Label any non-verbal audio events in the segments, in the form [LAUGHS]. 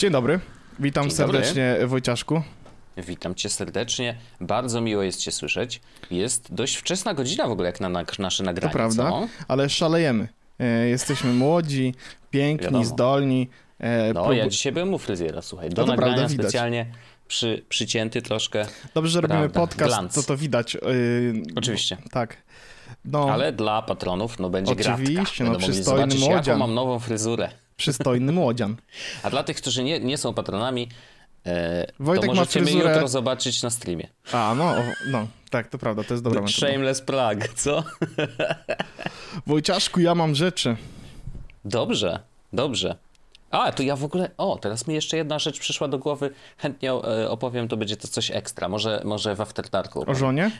Dzień dobry. Witam Dzień dobry. serdecznie, Wojciaszku. Witam cię serdecznie. Bardzo miło jest cię słyszeć. Jest dość wczesna godzina w ogóle jak na, na nasze To nagranie. prawda, Co? ale szalejemy. E, Jesteśmy młodzi, piękni, Wiadomo. zdolni. E, No, ja dzisiaj byłem u fryzjera, słuchaj. Do No to nagrania prawda, specjalnie przy, przycięty troszkę. Dobrze, że robimy podcast, glans. to to widać. e, Oczywiście. Tak. No, Ale dla patronów no będzie Oczywiście, gratka. no, mogli przystojny zobaczyć, młodzian. jaką mam nową fryzurę. Przystojny młodzian. A dla tych, którzy nie, nie są patronami, e, Wojtek to ma możecie mnie jutro zobaczyć na streamie. A, no, no, tak, to prawda, to jest dobra metoda. Shameless plug, co? Wojciaszku, ja mam rzeczy. Dobrze, dobrze. A, to ja w ogóle. O, teraz mi jeszcze jedna rzecz przyszła do głowy. Chętnie e, opowiem, to będzie to coś ekstra. Może, może w After Darku. O żonie?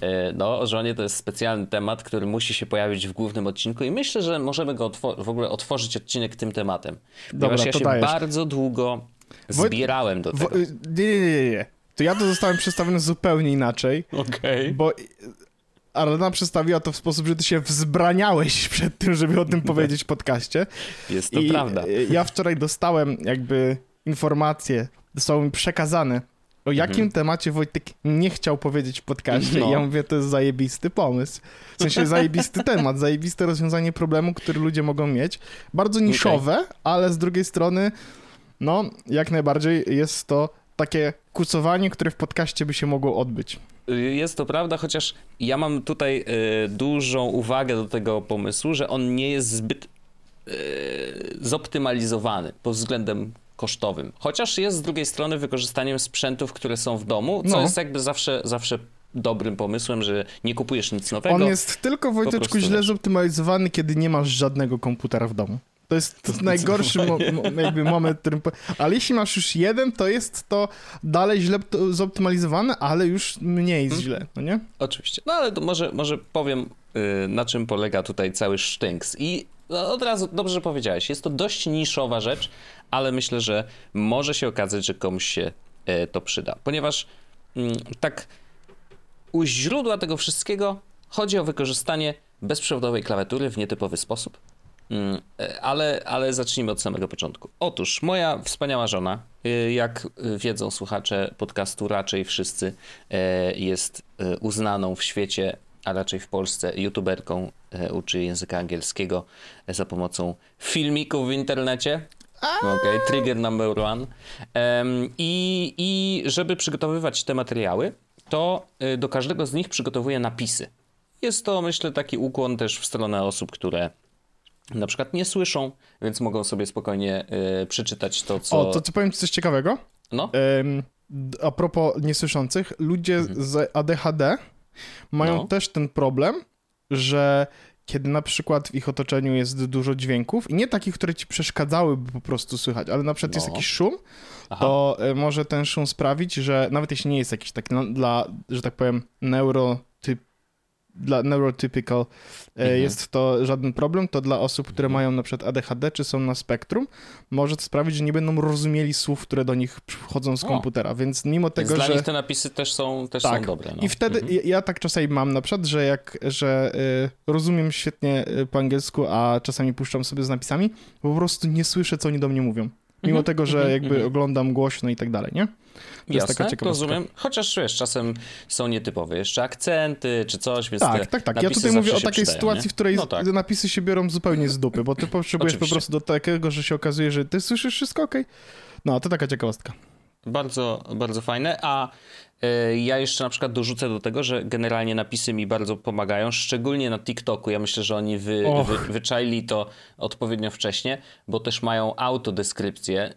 E, No, o żonie to jest specjalny temat, który musi się pojawić w głównym odcinku i myślę, że możemy go w ogóle otworzyć odcinek tym tematem. Dobra, Ponieważ ja się dajesz. bardzo długo zbierałem do tego. y, nie, nie, nie, nie. To ja to zostałem przedstawiony zupełnie inaczej, Okej. bo Arlena przedstawiła to w sposób, że ty się wzbraniałeś przed tym, żeby o tym [LAUGHS] powiedzieć w podcaście. Jest to I prawda. y, ja wczoraj dostałem jakby informacje, zostało mi przekazane, o jakim temacie Wojtek nie chciał powiedzieć w podcaście. Mhm. No. Ja mówię, to jest zajebisty pomysł. W sensie zajebisty [LAUGHS] temat, zajebiste rozwiązanie problemu, który ludzie mogą mieć. Bardzo niszowe, ale z drugiej strony, no, jak najbardziej jest to takie kucowanie, które w podcaście by się mogło odbyć. Jest to prawda, chociaż ja mam tutaj e, dużą uwagę do tego pomysłu, że on nie jest zbyt e, zoptymalizowany pod względem kosztowym. Chociaż jest z drugiej strony wykorzystaniem sprzętów, które są w domu, co No. jest jakby zawsze, zawsze dobrym pomysłem, że nie kupujesz nic nowego. On jest tylko, Wojteczku, źle zoptymalizowany, kiedy nie masz żadnego komputera w domu. To jest [LAUGHS] najgorszy mo mo moment, którym... Ale jeśli masz już jeden, to jest to dalej źle zoptymalizowane, ale już mniej Mhm. źle, no nie? Oczywiście. No ale to może, może powiem, y, na czym polega tutaj cały sztynks. I no, od razu dobrze powiedziałeś, jest to dość niszowa rzecz, ale myślę, że może się okazać, że komuś się e, to przyda. Ponieważ mm, tak u źródła tego wszystkiego chodzi o wykorzystanie bezprzewodowej klawiatury w nietypowy sposób. Mm, e, Ale, ale zacznijmy od samego początku. Otóż moja wspaniała żona, y, jak wiedzą słuchacze podcastu, raczej wszyscy, e, jest e, uznaną w świecie, a raczej w Polsce, youtuberką, e, uczy języka angielskiego e, za pomocą filmików w internecie. Okej, trigger number one. Em, i, I żeby przygotowywać te materiały, to y, do każdego z nich przygotowuję napisy. Jest to, myślę, taki ukłon też w stronę osób, które na przykład nie słyszą, więc mogą sobie spokojnie y, przeczytać to, co. O, to co powiem ci coś ciekawego? No, d- a propos niesłyszących, ludzie z ADHD mają Mhm. No. też ten problem, że kiedy na przykład w ich otoczeniu jest dużo dźwięków i nie takich, które ci przeszkadzałyby po prostu słychać, ale na przykład jest No. jakiś szum, Aha. to e, może ten szum sprawić, że nawet jeśli nie jest jakiś taki na- dla, że tak powiem, neurotyp, dla neurotypical e, Mhm. jest to żaden problem, to dla osób, które mają na przykład ADHD czy są na spektrum, może to sprawić, że nie będą rozumieli słów, które do nich przychodzą z O. komputera, więc mimo więc tego, dla że... nich te napisy też są, też Tak. są dobre. No. I wtedy Mhm. ja, ja tak czasami mam na przykład, że jak, że y, rozumiem świetnie y, po angielsku, a czasami puszczam sobie z napisami, po prostu nie słyszę, co oni do mnie mówią. Mimo Mhm, tego, że mhm, jakby mhm. oglądam głośno i tak dalej, nie? To jest Jasne, taka ciekawostka. rozumiem. Chociaż wiesz, czasem są nietypowe jeszcze akcenty czy coś, więc Tak, tak, tak. Ja tutaj mówię o takiej przydają, sytuacji, nie? w której No tak. napisy się biorą zupełnie z dupy, bo ty potrzebujesz po prostu do takiego, że się okazuje, że ty słyszysz wszystko okej. No, to taka ciekawostka. Bardzo, bardzo fajne. A y, ja jeszcze na przykład dorzucę do tego, że generalnie napisy mi bardzo pomagają, szczególnie na TikToku. Ja myślę, że oni wy, Och. wy, wyczaili to odpowiednio wcześnie, bo też mają autodeskrypcję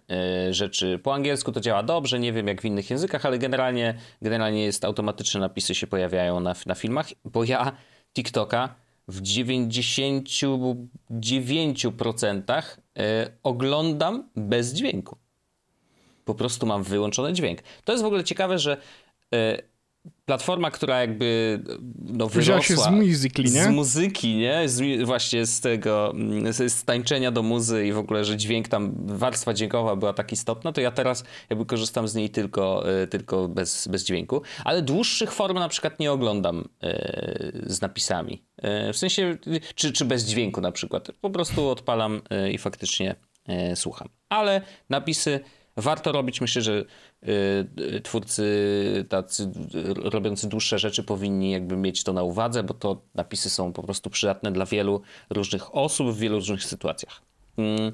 y, rzeczy. Po angielsku to działa dobrze, nie wiem jak w innych językach, ale generalnie, generalnie jest automatyczne napisy się pojawiają na, na filmach, bo ja TikToka w 99% y, oglądam bez dźwięku po prostu mam wyłączony dźwięk. To jest w ogóle ciekawe, że e, platforma, która jakby no, Wzięła się z wyrosła Musical.ly, nie? z muzyki, nie? Z, właśnie z tego, mm, z, z tańczenia do muzy i w ogóle, że dźwięk tam, warstwa dźwiękowa była tak istotna, to ja teraz jakby korzystam z niej tylko, e, tylko bez, bez dźwięku. Ale dłuższych form na przykład nie oglądam e, z napisami. E, w sensie, czy, czy bez dźwięku na przykład. Po prostu odpalam e, i faktycznie e, słucham. Ale napisy warto robić. Myślę, że y, twórcy tacy robiący dłuższe rzeczy powinni jakby mieć to na uwadze, bo to napisy są po prostu przydatne dla wielu różnych osób w wielu różnych sytuacjach. Mm.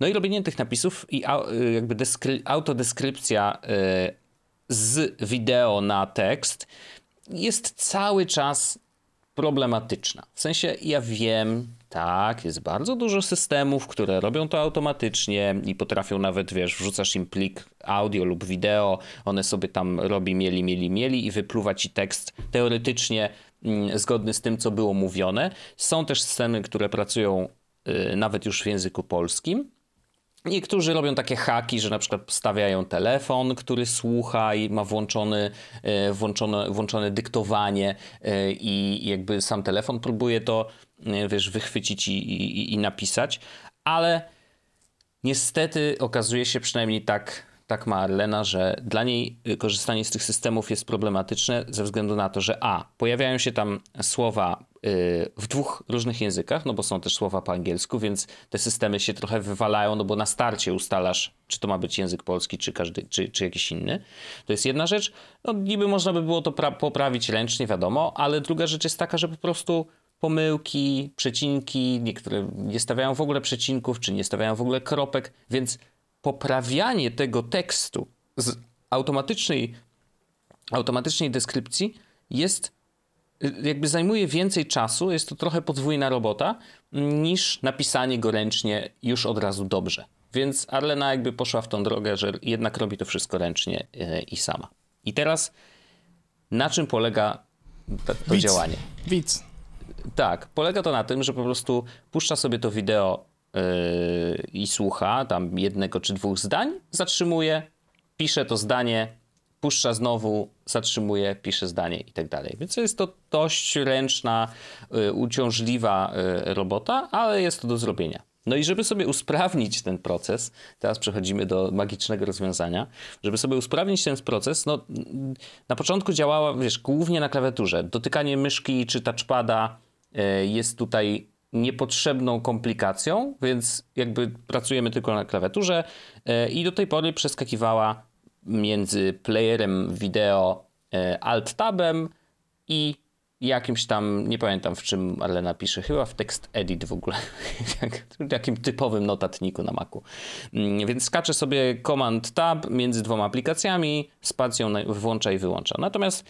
No i robienie tych napisów i jakby autodeskrypcja z wideo na tekst jest cały czas problematyczna. W sensie ja wiem, tak, jest bardzo dużo systemów, które robią to automatycznie i potrafią nawet, wiesz, wrzucasz im plik audio lub wideo, one sobie tam robi mieli, mieli, mieli i wypluwa ci tekst teoretycznie mm, zgodny z tym, co było mówione. Są też systemy, które pracują y, nawet już w języku polskim. Niektórzy robią takie haki, że na przykład stawiają telefon, który słucha i ma włączony, e, włączone, włączone dyktowanie e, i jakby sam telefon próbuje to, wiesz, wychwycić i, i, i napisać, ale niestety okazuje się przynajmniej tak tak ma Arlena, że dla niej y, korzystanie z tych systemów jest problematyczne ze względu na to, że a, pojawiają się tam słowa y, w dwóch różnych językach, no bo są też słowa po angielsku, więc te systemy się trochę wywalają, no bo na starcie ustalasz, czy to ma być język polski, czy, każdy, czy, czy jakiś inny. To jest jedna rzecz. No niby można by było to poprawić ręcznie, wiadomo, ale druga rzecz jest taka, że po prostu pomyłki, przecinki, niektóre nie stawiają w ogóle przecinków, czy nie stawiają w ogóle kropek, więc poprawianie tego tekstu z automatycznej, automatycznej deskrypcji jest jakby zajmuje więcej czasu, jest to trochę podwójna robota, niż napisanie go ręcznie już od razu dobrze. Więc Arlena jakby poszła w tą drogę, że jednak robi to wszystko ręcznie e, i sama. I teraz na czym polega to, to działanie? Widz. Tak, polega to na tym, że po prostu puszcza sobie to wideo yy, i słucha tam jednego czy dwóch zdań, zatrzymuje, pisze to zdanie, puszcza znowu, zatrzymuje, pisze zdanie i tak dalej. Więc jest to dość ręczna, yy, uciążliwa yy, robota, ale jest to do zrobienia. No i żeby sobie usprawnić ten proces, teraz przechodzimy do magicznego rozwiązania, żeby sobie usprawnić ten proces, no na początku działała, wiesz, głównie na klawiaturze. Dotykanie myszki czy touchpada yy, jest tutaj niepotrzebną komplikacją, więc jakby pracujemy tylko na klawiaturze e, i do tej pory przeskakiwała między playerem wideo e, alt-tabem i jakimś tam, nie pamiętam w czym ale napiszę, chyba w tekst edit w ogóle, [LAUGHS] takim typowym notatniku na Macu. Mm, więc skaczę sobie command tab między dwoma aplikacjami, spacją włącza i wyłącza. Natomiast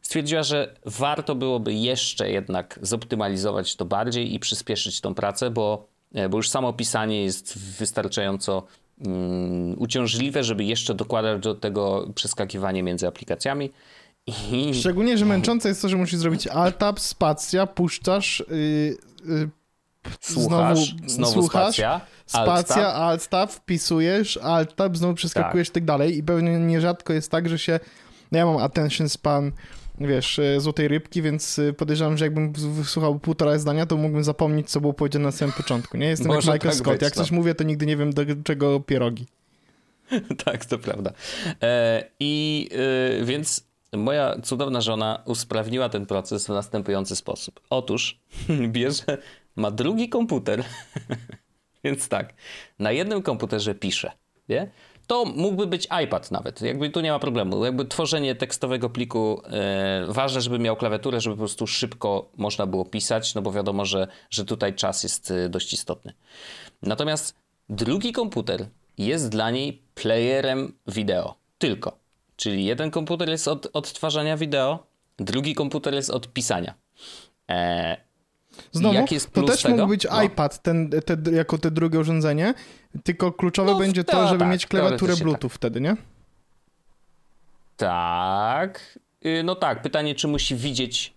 stwierdziła, że warto byłoby jeszcze jednak zoptymalizować to bardziej i przyspieszyć tą pracę, bo, e, bo już samo pisanie jest wystarczająco um, uciążliwe, żeby jeszcze dokładać do tego przeskakiwanie między aplikacjami. I... Szczególnie, że męczące jest to, że musisz zrobić alt-tab, spacja, puszczasz, yy, yy, Słuchasz, znowu, znowu słuchasz, spacja, spacja alt-tab, wpisujesz, alt-tab, znowu przeskakujesz tak. tak dalej i pewnie nierzadko jest tak, że się, no ja mam attention span wiesz, e, złotej rybki, więc e, podejrzewam, że jakbym wysłuchał półtora zdania, to mógłbym zapomnieć, co było powiedziane na samym początku, nie? Jestem Może jak Michael tak Scott. Być, jak no. coś mówię, to nigdy nie wiem, do czego pierogi. [LAUGHS] tak, to prawda. E, I e, więc moja cudowna żona usprawniła ten proces w następujący sposób. Otóż [LAUGHS] bierze, ma drugi komputer, [LAUGHS] więc tak, na jednym komputerze pisze, nie? to mógłby być iPad nawet. Jakby tu nie ma problemu. Jakby tworzenie tekstowego pliku, e, ważne, żeby miał klawiaturę, żeby po prostu szybko można było pisać, no bo wiadomo, że, że tutaj czas jest e, dość istotny. Natomiast drugi komputer jest dla niej playerem wideo. Tylko. Czyli jeden komputer jest od odtwarzania wideo, drugi komputer jest od pisania. E, Znowu, to też tego? mógł być no. iPad ten, te, jako te drugie urządzenie, tylko kluczowe no, będzie to, żeby tak, mieć klawiaturę Bluetooth tak. wtedy, nie? Tak. Y, no tak, pytanie, czy musi widzieć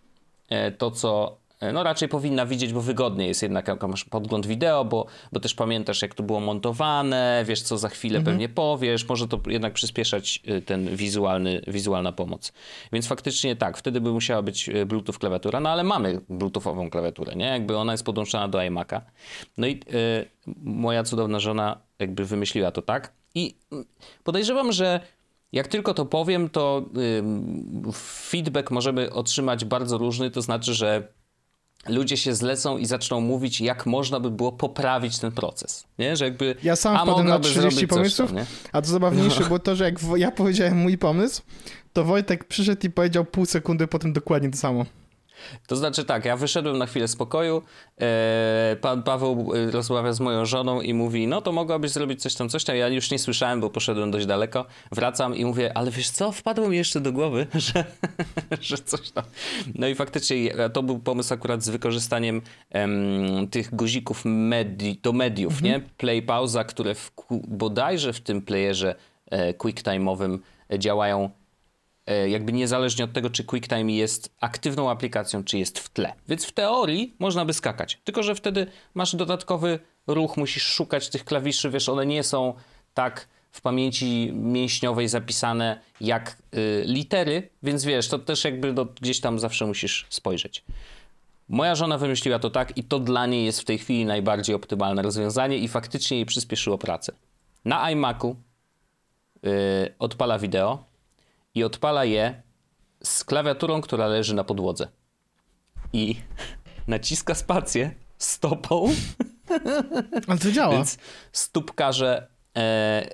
e, to, co no raczej powinna widzieć, bo wygodnie jest jednak, jak masz podgląd wideo, bo, bo też pamiętasz, jak to było montowane, wiesz, co za chwilę mhm. pewnie powiesz, może to jednak przyspieszać y, ten wizualny, wizualna pomoc. Więc faktycznie tak, wtedy by musiała być y, Bluetooth klawiatura, no ale mamy Bluetoothową klawiaturę, nie? Jakby ona jest podłączona do iMac'a. No i moja cudowna żona jakby wymyśliła to tak i mm, podejrzewam, że jak tylko to powiem, to feedback możemy otrzymać bardzo różny, to znaczy, że ludzie się zlecą i zaczną mówić, jak można by było poprawić ten proces. Nie? Że jakby, ja sam wpadłem na 30 pomysłów, tam, a to zabawniejsze no. było to, że jak ja powiedziałem mój pomysł, to Wojtek przyszedł i powiedział pół sekundy potem dokładnie to samo. To znaczy tak, ja wyszedłem na chwilę spokoju, e, pan Paweł e, rozmawia z moją żoną i mówi, no to mogłabyś zrobić coś tam, coś tam. Ja już nie słyszałem, bo poszedłem dość daleko. Wracam i mówię, ale wiesz co, wpadło mi jeszcze do głowy, [LAUGHS] że, że coś tam. No i faktycznie to był pomysł akurat z wykorzystaniem em, tych guzików medi do mediów, mhm. nie? Play, pauza, które w, bodajże w tym playerze e, QuickTime'owym działają E, jakby niezależnie od tego, czy QuickTime jest aktywną aplikacją, czy jest w tle. Więc w teorii można by skakać. Tylko, że wtedy masz dodatkowy ruch, musisz szukać tych klawiszy, wiesz, one nie są tak w pamięci mięśniowej zapisane jak y, litery, więc wiesz, to też jakby do, gdzieś tam zawsze musisz spojrzeć. Moja żona wymyśliła to tak i to dla niej jest w tej chwili najbardziej optymalne rozwiązanie i faktycznie jej przyspieszyło pracę. Na iMacu y, odpala wideo, i odpala je z klawiaturą, która leży na podłodze. I [LAUGHS] naciska spację stopą. Ale to działa. Więc stópkarze e,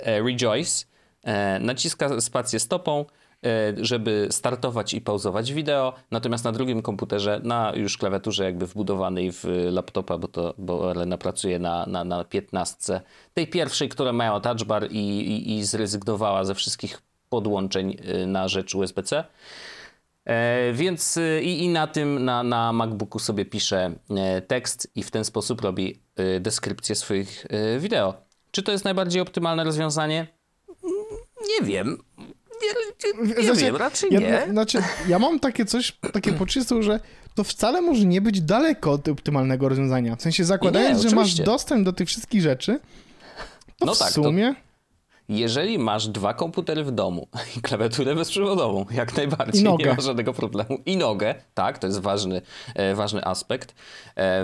e, Rejoice e, naciska spację stopą, e, żeby startować i pauzować wideo, natomiast na drugim komputerze, na już klawiaturze jakby wbudowanej w laptopa, bo, to, bo Elena pracuje na, na, na 15, tej pierwszej, która miała touch bar i, i, i zrezygnowała ze wszystkich podłączeń y, na rzecz USB-C. E, więc y, i, i, na tym, na, na MacBooku sobie piszę e, tekst i w ten sposób robi y, deskrypcję swoich wideo. Czy to jest najbardziej optymalne rozwiązanie? Nie wiem. Nie, nie, nie znaczy, wiem, raczej ja, nie. Znaczy, ja mam takie coś, takie poczucie, że to wcale może nie być daleko od optymalnego rozwiązania. W sensie zakładając, nie, że masz dostęp do tych wszystkich rzeczy, to no w tak, sumie... To jeżeli masz dwa komputery w domu i klawiaturę bezprzewodową, jak najbardziej, nie ma żadnego problemu, i nogę, tak, to jest ważny, e, ważny aspekt,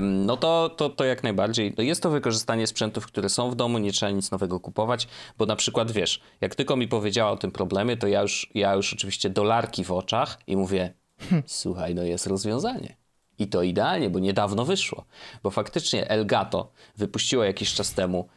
no to, to, to jak najbardziej. No jest to wykorzystanie sprzętów, które są w domu, nie trzeba nic nowego kupować, bo na przykład wiesz, jak tylko mi powiedziała o tym problemie, to ja już, ja już oczywiście dolarki w oczach i mówię, hm. słuchaj, no jest rozwiązanie. I to idealnie, bo niedawno wyszło. Bo faktycznie Elgato wypuściło jakiś czas temu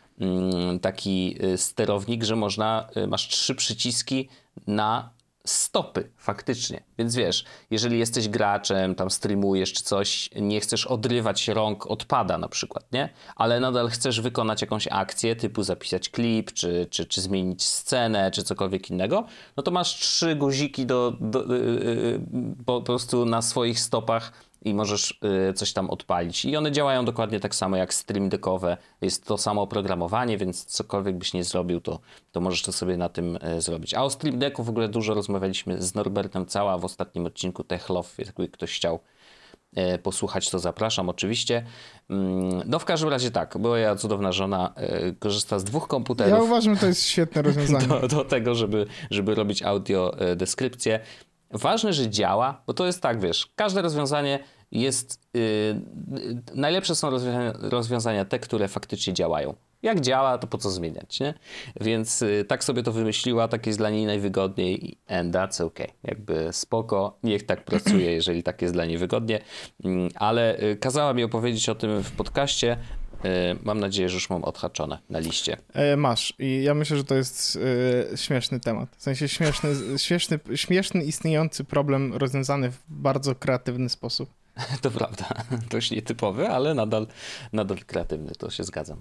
taki y, sterownik, że można, y, masz trzy przyciski na stopy faktycznie. Więc wiesz, jeżeli jesteś graczem, tam streamujesz czy coś, nie chcesz odrywać rąk od pada na przykład, nie? Ale nadal chcesz wykonać jakąś akcję, typu zapisać klip, czy, czy, czy zmienić scenę, czy cokolwiek innego, no to masz trzy guziki do, do yy, po prostu na swoich stopach i możesz y, coś tam odpalić. I one działają dokładnie tak samo jak Stream Deckowe. Jest to samo oprogramowanie, więc cokolwiek byś nie zrobił, to, to możesz to sobie na tym y, zrobić. A o Stream Decku w ogóle dużo rozmawialiśmy z Norbertem Cała w ostatnim odcinku Tech Love, jakby ktoś chciał y, posłuchać, to zapraszam oczywiście. Mm, no w każdym razie tak, bo ja cudowna żona korzysta z dwóch komputerów. Ja uważam, że to jest świetne [LAUGHS] rozwiązanie. Do, do tego, żeby, żeby robić audio deskrypcję. Ważne, że działa, bo to jest tak, wiesz, każde rozwiązanie jest. Yy, najlepsze są rozwiązania, rozwiązania, te, które faktycznie działają. Jak działa, to po co zmieniać, nie? Więc yy, tak sobie to wymyśliła, tak jest dla niej najwygodniej and that's okay. Jakby spoko, niech tak pracuje, [CLEARS THROAT] jeżeli tak jest dla niej wygodnie. Yy, ale y, kazała mi opowiedzieć o tym w podcaście, y, Mam nadzieję, że już mam odhaczone na liście. E, masz. I ja myślę, że to jest śmieszny temat. W sensie śmieszny, śmieszny, śmieszny, istniejący problem rozwiązany w bardzo kreatywny sposób. [LAUGHS] To prawda, [LAUGHS] dość nietypowy, ale nadal, nadal kreatywny, to się zgadzam.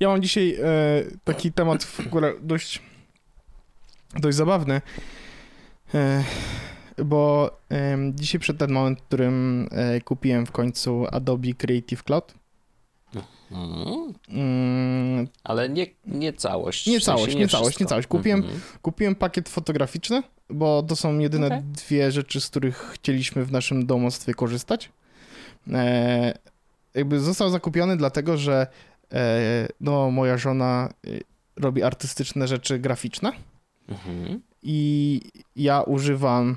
Ja mam dzisiaj e, taki temat w ogóle dość, dość zabawny, e, bo e, dzisiaj przed ten moment, w którym e, kupiłem w końcu Adobe Creative Cloud, Mhm. Mm. Ale nie, nie całość. Nie całość, nie, nie całość, nie całość. Kupiłem, mhm. kupiłem pakiet fotograficzny, bo to są jedyne okay. dwie rzeczy, z których chcieliśmy w naszym domostwie korzystać. E, jakby został zakupiony dlatego, że e, no, moja żona e, robi artystyczne rzeczy graficzne mhm. i ja używam,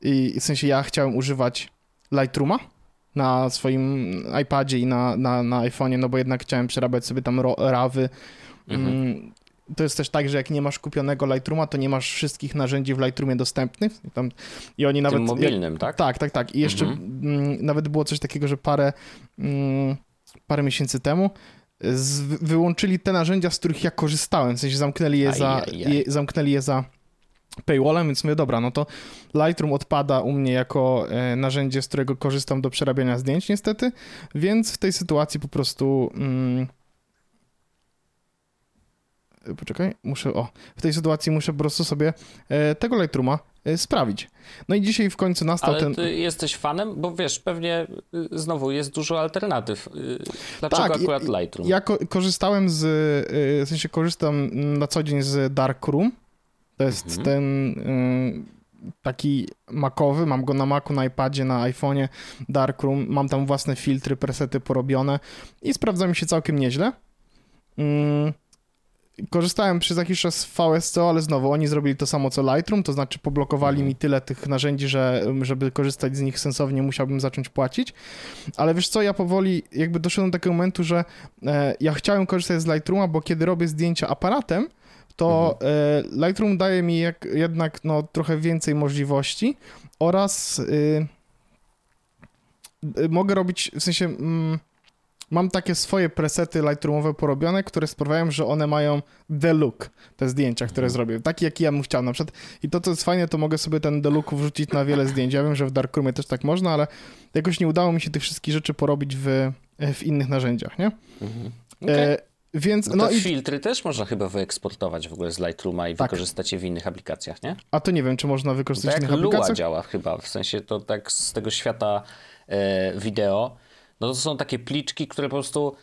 i w sensie ja chciałem używać Lightrooma na swoim iPadzie i na, na, na iPhone'ie, no bo jednak chciałem przerabiać sobie tam rawy. Mhm. To jest też tak, że jak nie masz kupionego Lightrooma, to nie masz wszystkich narzędzi w Lightroomie dostępnych. I, tam, i oni nawet. Tym mobilnym, tak? Tak, tak, tak. I jeszcze Mhm. mm, nawet było coś takiego, że parę, mm, parę miesięcy temu z, wyłączyli te narzędzia, z których ja korzystałem. W sensie zamknęli je, za, je, zamknęli je za paywallem, więc mówię, dobra, no to Lightroom odpada u mnie jako e, narzędzie, z którego korzystam do przerabiania zdjęć niestety, więc w tej sytuacji po prostu... Mm, poczekaj, muszę, o, w tej sytuacji muszę po prostu sobie e, tego Lightrooma e, sprawić. No i dzisiaj w końcu nastał Ale ten... ty jesteś fanem? Bo wiesz, pewnie y, znowu jest dużo alternatyw. Y, Dlaczego Tak, akurat Lightroom? Ja ko- korzystałem z, y, w sensie korzystam na co dzień z Darkroom. To jest Mhm. ten taki makowy, mam go na Macu, na iPadzie, na iPhone'ie, Darkroom. Mam tam własne filtry, presety porobione i sprawdza mi się całkiem nieźle. Mm, Korzystałem przez jakiś czas z VSCO, ale znowu oni zrobili to samo co Lightroom, to znaczy poblokowali Mhm. mi tyle tych narzędzi, że żeby korzystać z nich sensownie musiałbym zacząć płacić. Ale wiesz co, ja powoli jakby doszedłem do takiego momentu, że e, ja chciałem korzystać z Lightrooma, bo kiedy robię zdjęcia aparatem, to e, Lightroom daje mi jak, jednak no, trochę więcej możliwości oraz y, y, mogę robić, w sensie mm, mam takie swoje presety Lightroomowe porobione, które sprawiają, że one mają the look, te zdjęcia, które Mhm. zrobię, taki jaki ja bym chciał na przykład. I to, co jest fajne, to mogę sobie ten the look wrzucić na wiele zdjęć. Ja wiem, że w Darkroomie też tak można, ale jakoś nie udało mi się tych wszystkich rzeczy porobić w, w innych narzędziach, nie? Mhm. Okej. E, więc, No, no i, filtry też można chyba wyeksportować w ogóle z Lightrooma i Tak. wykorzystać je w innych aplikacjach, nie? a to nie wiem, czy można wykorzystać w jak innych Lua aplikacjach? działa chyba, w sensie to tak z tego świata e, wideo, no to są takie pliczki, które po prostu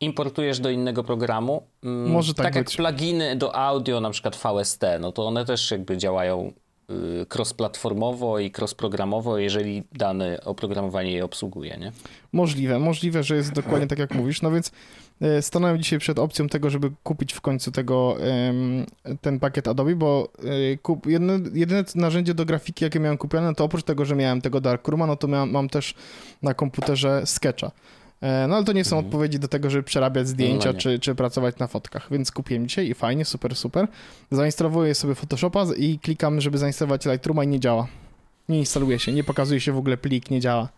importujesz do innego programu. Mm, Może tak jak być. pluginy do audio, na przykład VST, no to one też jakby działają y, cross-platformowo i cross-programowo, jeżeli dane oprogramowanie je obsługuje, nie? Możliwe, możliwe, że jest dokładnie tak, jak mówisz. No więc stanąłem dzisiaj przed opcją tego, żeby kupić w końcu tego, ten pakiet Adobe, bo e, kup, jedne, jedyne narzędzie do grafiki, jakie miałem kupione, to oprócz tego, że miałem tego Darkrooma, no to miałem, mam też na komputerze Sketcha. E, No ale to nie są Mhm. odpowiedzi do tego, żeby przerabiać zdjęcia No nie. czy, czy pracować na fotkach, więc kupiłem dzisiaj i fajnie, super, super. Zainstalowuję sobie Photoshopa i klikam, żeby zainstalować Lightrooma i nie działa. Nie instaluje się, nie pokazuje się w ogóle plik, nie działa.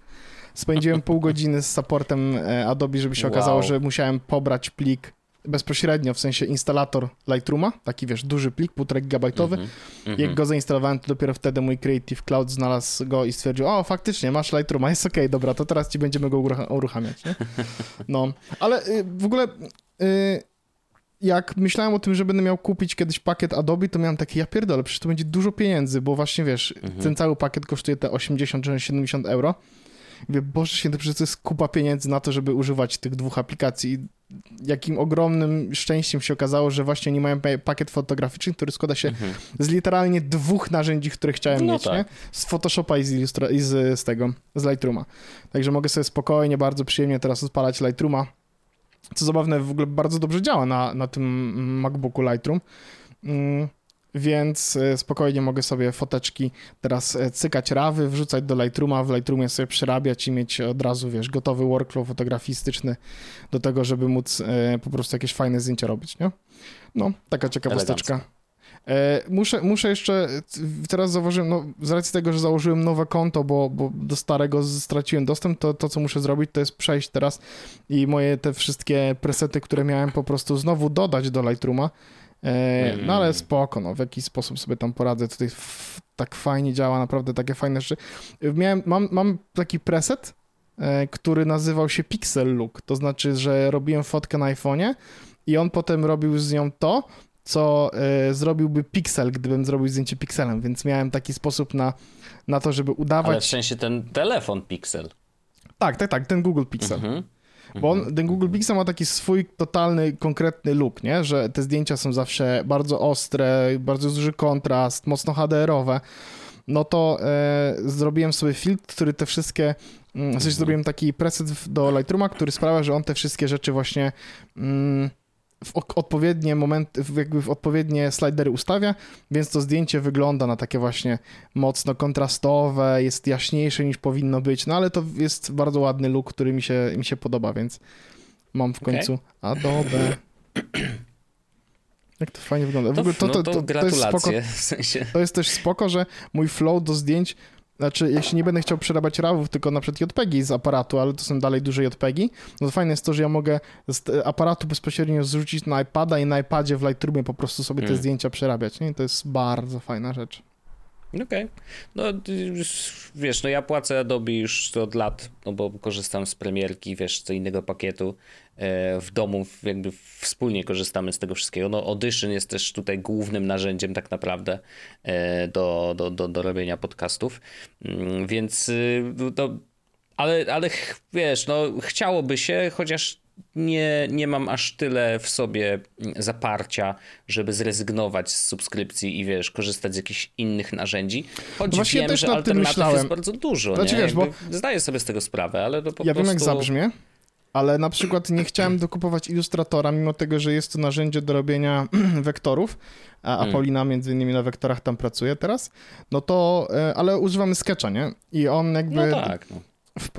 Spędziłem pół godziny z supportem e, Adobe, żeby się Wow. okazało, że musiałem pobrać plik bezpośrednio, w sensie instalator Lightrooma, taki wiesz, duży plik, 1,5 gigabajtowy. Mhm. Jak Mhm. go zainstalowałem, to dopiero wtedy mój Creative Cloud znalazł go i stwierdził, o faktycznie, masz Lightrooma, jest okej, dobra, to teraz ci będziemy go urucha- uruchamiać, nie? No, ale y, w ogóle y, jak myślałem o tym, że będę miał kupić kiedyś pakiet Adobe, to miałem takie, ja pierdolę, przecież to będzie dużo pieniędzy, bo właśnie wiesz, Mhm. ten cały pakiet kosztuje te 80 czy 70 euro. Mówię, Boże święty, przecież to jest kupa pieniędzy na to, żeby używać tych dwóch aplikacji. I Jakim ogromnym szczęściem się okazało, że właśnie nie mają pa- pakiet fotograficzny, który składa się Mhm. z literalnie dwóch narzędzi, które chciałem No mieć, tak. nie? Z Photoshopa i z, Illustra- i z, z tego, z Lightrooma. Także mogę sobie spokojnie, bardzo przyjemnie teraz odpalać Lightrooma. Co zabawne, w ogóle bardzo dobrze działa na, na tym MacBooku Lightroom. Mm, Więc e, spokojnie mogę sobie foteczki teraz e, cykać rawy, wrzucać do Lightrooma, w Lightroomie sobie przerabiać i mieć od razu, wiesz, gotowy workflow fotografistyczny do tego, żeby móc e, po prostu jakieś fajne zdjęcia robić, nie? No, taka ciekawosteczka. Muszę, muszę jeszcze, teraz zauważyłem, no z racji tego, że założyłem nowe konto, bo, bo do starego straciłem dostęp, to to, co muszę zrobić, to jest przejść teraz i moje te wszystkie presety, które miałem po prostu znowu dodać do Lightrooma. E, no ale Mm. spoko, no w jakiś sposób sobie tam poradzę. Tutaj tak fajnie działa, naprawdę takie fajne rzeczy. Miałem, mam, mam taki preset, e, który nazywał się Pixel Look, to znaczy, że robiłem fotkę na iPhone'ie i on potem robił z nią to, co e, zrobiłby Pixel, gdybym zrobił zdjęcie pikselem, więc miałem taki sposób na, na to, żeby Ale w udawać... sensie ten telefon Pixel. Tak, tak, tak, ten Google Pixel. Mhm. Bo Mhm. on, ten Google Pixel ma taki swój totalny, konkretny look, nie? Że te zdjęcia są zawsze bardzo ostre, bardzo duży kontrast, mocno HDR-owe. No to e, zrobiłem sobie filtr, który te wszystkie, mm, w sensie Mhm. zrobiłem taki preset do Lightrooma, który sprawia, że on te wszystkie rzeczy właśnie mm, w odpowiednie momenty, jakby w odpowiednie slidery ustawia, więc to zdjęcie wygląda na takie właśnie mocno kontrastowe, jest jaśniejsze niż powinno być, no ale to jest bardzo ładny look, który mi się, mi się podoba, więc mam w końcu Adobe. Jak to fajnie wygląda. W To, ogóle to, no to, to, to, to, jest spoko. W sensie. to jest też spoko, że mój flow do zdjęć, znaczy jeśli nie będę chciał przerabiać RAWów, tylko na przykład JPEGi z aparatu, ale to są dalej duże JPEGi, no to fajne jest to, że ja mogę z e, aparatu bezpośrednio zrzucić na iPada i na iPadzie w Lightroomie po prostu sobie te Mm. zdjęcia przerabiać, nie? To jest bardzo fajna rzecz. Okej. No ty już, wiesz, no ja płacę Adobe już od lat, no bo korzystam z premierki, wiesz, co innego pakietu. E, w domu jakby wspólnie korzystamy z tego wszystkiego. No Audition jest też tutaj głównym narzędziem tak naprawdę e, do, do, do, do robienia podcastów. Mm, Więc y, to, ale, ale wiesz, no chciałoby się, chociaż nie, nie mam aż tyle w sobie zaparcia, żeby zrezygnować z subskrypcji i wiesz, korzystać z jakichś innych narzędzi. Choć No właśnie ja wiem, też że alternatyw myślałem. jest bardzo dużo. Znaczy, nie? wiesz, bo- Zdaję sobie z tego sprawę, ale to po ja prostu... wiem, jak zabrzmie, ale na przykład nie chciałem [CLEARS THROAT] dokupować Illustratora, mimo tego, że jest to narzędzie do robienia [CLEARS THROAT] wektorów, a, a Mm. Paulina między innymi na wektorach tam pracuje teraz, no to, e, ale używamy Sketcha, nie? I on jakby... No tak, no.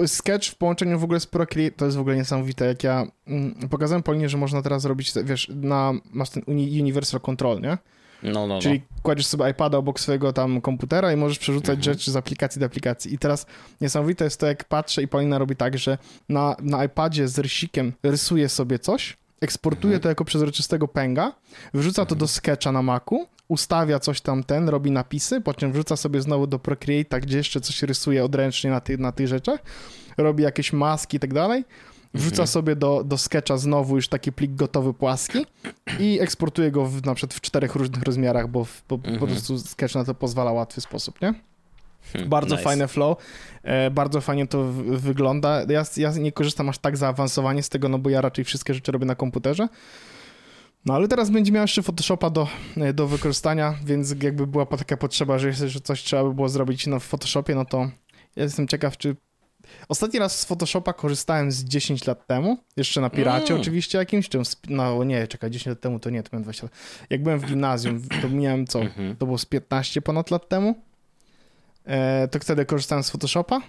Sketch w połączeniu w ogóle z Procreate, to jest w ogóle niesamowite, jak ja mm, pokazałem Polinie, że można teraz robić, wiesz, na, masz ten uni, Universal Control, nie? No, no, Czyli kładziesz sobie iPada obok swojego tam komputera i możesz przerzucać Mhm. rzeczy z aplikacji do aplikacji. I teraz niesamowite jest to, jak patrzę i Paulina robi tak, że na, na iPadzie z rysikiem rysuje sobie coś, eksportuje Mhm. to jako przezroczystego pęga, wrzuca to do Sketcha na Macu, ustawia coś tam ten, robi napisy, po czym wrzuca sobie znowu do Procreate'a, gdzie jeszcze coś rysuje odręcznie na, ty, na tych rzeczach, robi jakieś maski i tak dalej, wrzuca Mhm. sobie do, do Sketcha znowu już taki plik gotowy płaski i eksportuje go w, na przykład w czterech różnych rozmiarach, bo, w, bo po Mhm. prostu Sketch na to pozwala łatwy sposób, nie? Hmm, Bardzo nice. fajne flow, e, bardzo fajnie to wygląda. Ja, ja nie korzystam aż tak zaawansowanie z tego, no bo ja raczej wszystkie rzeczy robię na komputerze. No ale teraz będzie miał jeszcze Photoshopa do, e, do wykorzystania, więc jakby była taka potrzeba, że, jeszcze, coś trzeba by było zrobić no, w Photoshopie, no to ja jestem ciekaw, czy... Ostatni raz z Photoshopa korzystałem z 10 lat temu, jeszcze na Piracie Mm. oczywiście jakimś, czy z- no nie, czekaj, 10 lat temu to nie, to miałem 20 lat. Jak byłem w gimnazjum, to miałem co, Mhm. to było z 15 ponad lat temu, e, to wtedy korzystałem z Photoshopa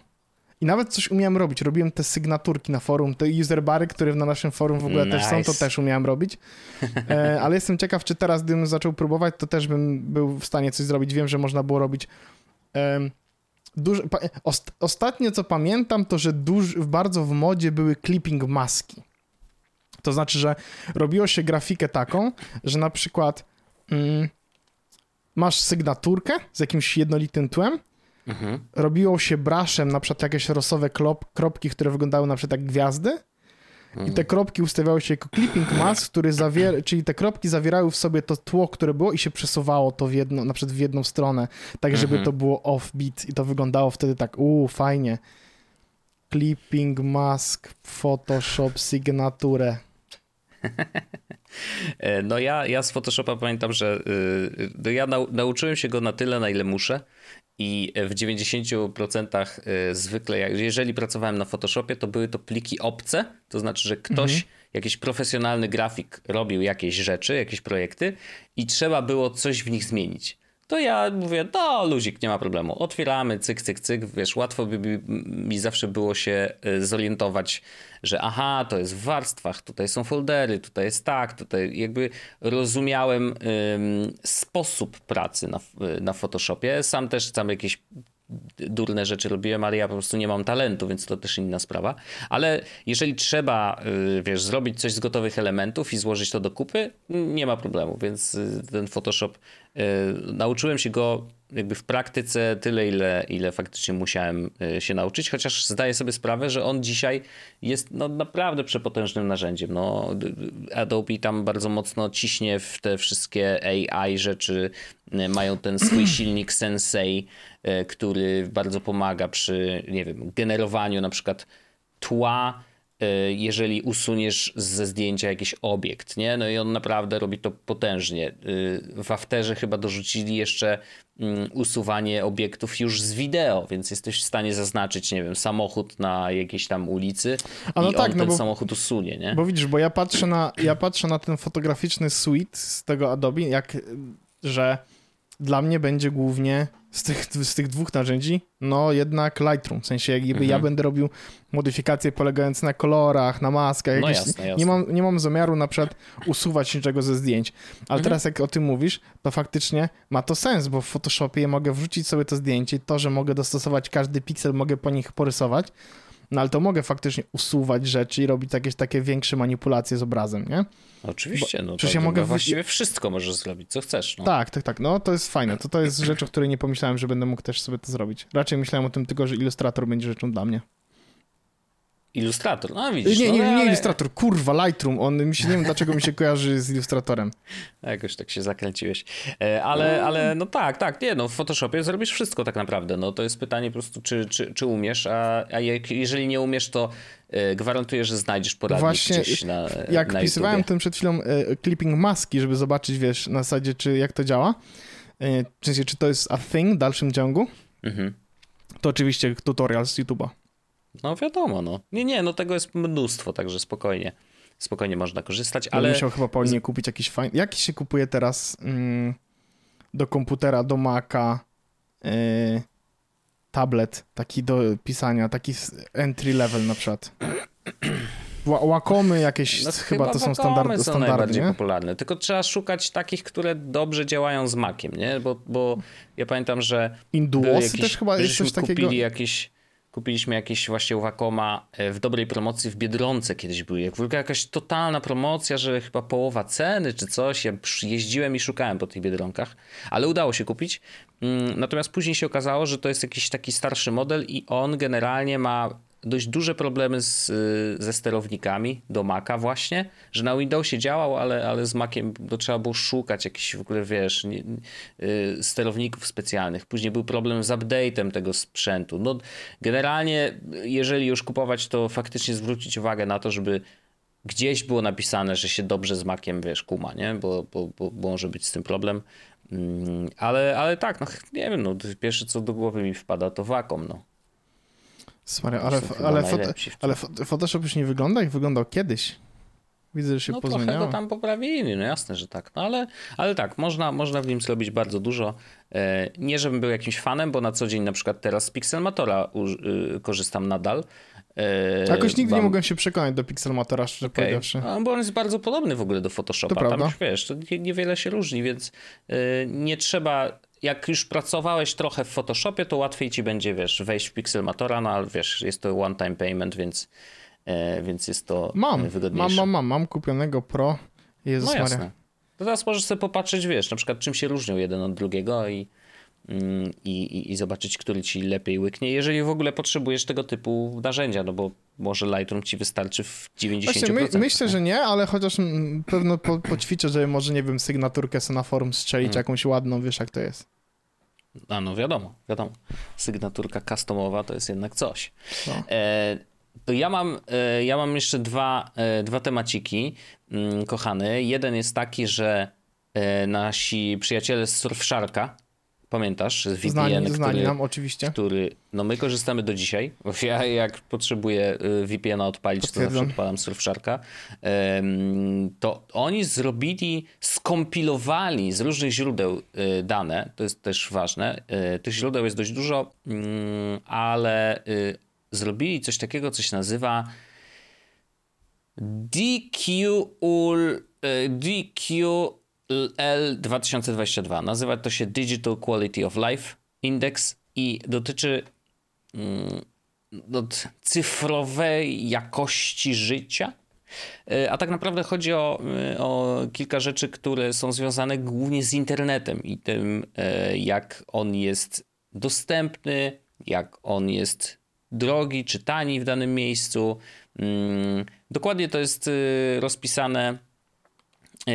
i nawet coś umiałem robić. Robiłem te sygnaturki na forum, te userbary, które na naszym forum w ogóle też są, to Nice. też umiałem robić. E, [LAUGHS] ale jestem ciekaw, czy teraz, gdybym zaczął próbować, to też bym był w stanie coś zrobić. Wiem, że można było robić. em, duże, pa, ost, ostatnie, co pamiętam, to że duż, bardzo w modzie były clipping maski. To znaczy, że robiło się grafikę taką, że na przykład mm, masz sygnaturkę z jakimś jednolitym tłem, Mhm. robiło się braszem na przykład jakieś rosowe klop, kropki, które wyglądały na przykład jak gwiazdy i te kropki ustawiały się jako clipping mask, który zawier... czyli te kropki zawierały w sobie to tło, które było i się przesuwało to w jedno, na przykład w jedną stronę, tak żeby Mhm. to było offbeat i to wyglądało wtedy tak, uuu, fajnie. Clipping mask, Photoshop, sygnaturę. [LAUGHS] E, No ja, ja z Photoshopa pamiętam, że y, no ja nau, nauczyłem się go na tyle, na ile muszę i w 90% y, zwykle, jeżeli pracowałem na Photoshopie, to były to pliki obce, to znaczy, że ktoś, Mhm. jakiś profesjonalny grafik robił jakieś rzeczy, jakieś projekty i trzeba było coś w nich zmienić. To ja mówię, no luzik, nie ma problemu. Otwieramy, cyk, cyk, cyk, wiesz, łatwo by mi- zawsze było się y, zorientować, że aha, to jest w warstwach, tutaj są foldery, tutaj jest tak, tutaj jakby rozumiałem ym, sposób pracy na, na Photoshopie. Sam też tam jakieś durne rzeczy robiłem, ale ja po prostu nie mam talentu, więc to też inna sprawa. Ale jeżeli trzeba, y, wiesz, zrobić coś z gotowych elementów i złożyć to do kupy, nie ma problemu, więc y, ten Photoshop, y, nauczyłem się go jakby w praktyce tyle, ile, ile faktycznie musiałem y, się nauczyć, chociaż zdaję sobie sprawę, że on dzisiaj jest no, naprawdę przepotężnym narzędziem. No, Adobe tam bardzo mocno ciśnie w te wszystkie AI rzeczy, y, mają ten swój [CLEARS THROAT] silnik Sensei, y, który bardzo pomaga przy, nie wiem, generowaniu na przykład tła, jeżeli usuniesz ze zdjęcia jakiś obiekt, nie? No i on naprawdę robi to potężnie. W Afterze chyba dorzucili jeszcze usuwanie obiektów już z wideo, więc jesteś w stanie zaznaczyć, nie wiem, samochód na jakiejś tam ulicy A no i tak, on no ten bo- samochód usunie, nie? Bo widzisz, bo ja patrzę na, ja patrzę na ten fotograficzny suite z tego Adobe, jak, że dla mnie będzie głównie z tych, z tych dwóch narzędzi, no jednak Lightroom. W sensie, jakby mhm. ja będę robił modyfikacje polegające na kolorach, na maskach. No jasne, jasne. Nie, mam, nie mam zamiaru na przykład usuwać niczego ze zdjęć. Ale mhm. teraz jak o tym mówisz, to faktycznie ma to sens, bo w Photoshopie mogę wrzucić sobie to zdjęcie, to, że mogę dostosować każdy piksel, mogę po nich porysować, no ale to mogę faktycznie usuwać rzeczy i robić jakieś takie większe manipulacje z obrazem, nie? Oczywiście, no przecież ja mogę właściwie wszystko możesz zrobić, co chcesz. No. Tak, tak, tak. No to jest fajne. To, to jest rzecz, o której nie pomyślałem, że będę mógł też sobie to zrobić. Raczej myślałem o tym tylko, że ilustrator będzie rzeczą dla mnie. Ilustrator, no widzisz. Nie, nie, no, nie, ale... ilustrator, kurwa, Lightroom. On mi się nie wiem, dlaczego mi się kojarzy z ilustratorem. [LAUGHS] Jakoś tak się zakręciłeś. E, ale, ale no tak, tak, nie, no w Photoshopie zrobisz wszystko tak naprawdę. No to jest pytanie po prostu, czy, czy, czy umiesz, a, a jak, jeżeli nie umiesz, to e, gwarantuję, że znajdziesz poradnik Właśnie, gdzieś na jak na pisywałem tym przed chwilą e, clipping maski, żeby zobaczyć, wiesz, na zasadzie, czy jak to działa, w sensie, czy to jest a thing w dalszym ciągu, mhm. to oczywiście tutorial z YouTube'a. No wiadomo, no. Nie, nie, no tego jest mnóstwo, także spokojnie. Spokojnie można korzystać, ale... musiał chyba Paulinie kupić jakiś fajny... Jaki się kupuje teraz mm, do komputera, do Maca yy, tablet taki do pisania, taki entry level na przykład? Łakomy jakieś, no, chyba, to są standardy. są najbardziej nie? popularne, tylko trzeba szukać takich, które dobrze działają z Maciem, nie? Bo, bo ja pamiętam, że Induosy też chyba jest coś takiego. kupili jakieś Kupiliśmy jakieś właśnie Wacoma e, w dobrej promocji w Biedronce kiedyś były. Jak była jakaś totalna promocja, że chyba połowa ceny czy coś. Ja jeździłem i szukałem po tych Biedronkach, ale udało się kupić. Mm, natomiast później się okazało, że to jest jakiś taki starszy model i on generalnie ma dość duże problemy z, ze sterownikami do Maca właśnie, że na Windowsie działał, ale, ale z Maciem to trzeba było szukać jakichś w ogóle, wiesz, nie, y, sterowników specjalnych. Później był problem z update'em tego sprzętu. No, generalnie, jeżeli już kupować, to faktycznie zwrócić uwagę na to, żeby gdzieś było napisane, że się dobrze z Maciem, wiesz, kuma, nie? Bo, bo, bo, bo może być z tym problem. Mm, ale, ale tak, no nie wiem, no, pierwsze co do głowy mi wpada to Wacom, no. Smaria, ale, ale, foto, ale Photoshop już nie wygląda jak wyglądał kiedyś. Widzę, że się no, pozmieniało. trochę go tam poprawili, no jasne, że tak. No ale, ale tak, można, można w nim zrobić bardzo dużo. E, nie, żebym był jakimś fanem, bo na co dzień na przykład teraz z Pixelmatora y, korzystam nadal. E, Jakoś nigdy nie mogłem się przekonać do Pixelmatora, szczerze okay. powiedziawszy. No, bo on jest bardzo podobny w ogóle do Photoshopa. To Tam już wiesz, to niewiele się różni, więc e, nie trzeba jak już pracowałeś trochę w Photoshopie, to łatwiej ci będzie, wiesz, wejść w Pixelmatora, no ale wiesz, jest to one-time payment, więc, e, więc jest to mam, wygodniejsze. Mam, mam, mam, mam kupionego Pro. Jezus no jasne. Maria. To teraz możesz sobie popatrzeć, wiesz, na przykład czym się różnią jeden od drugiego i, i, i, i, zobaczyć, który ci lepiej łyknie, jeżeli w ogóle potrzebujesz tego typu narzędzia, no bo może Lightroom ci wystarczy w 90%. Właśnie, my, myślę, że nie, ale chociaż pewno po, poćwiczę, że może, nie wiem, sygnaturkę sobie na forum strzelić hmm. jakąś ładną, wiesz jak to jest. A no wiadomo, wiadomo. Sygnaturka customowa to jest jednak coś. No. E, to ja mam, e, ja mam jeszcze dwa, e, dwa temaciki, mm, kochany. Jeden jest taki, że e, nasi przyjaciele z Surfsharka, Pamiętasz z VPN, znani, który, znani nam oczywiście. który, no my korzystamy do dzisiaj. Ja jak potrzebuję y, VPN-a odpalić, to zawsze odpalam Surfsharka. To oni zrobili, skompilowali z różnych źródeł y, dane, to jest też ważne. Y, tych źródeł jest dość dużo, mm, ale zrobili coś takiego, co się nazywa DQ, DQ L2022. Nazywa to się Digital Quality of Life Index i dotyczy mm, cyfrowej jakości życia. E, a tak naprawdę chodzi o, e, o kilka rzeczy, które są związane głównie z internetem i tym, e, jak on jest dostępny, jak on jest drogi czy tani w danym miejscu. Mm, dokładnie to jest rozpisane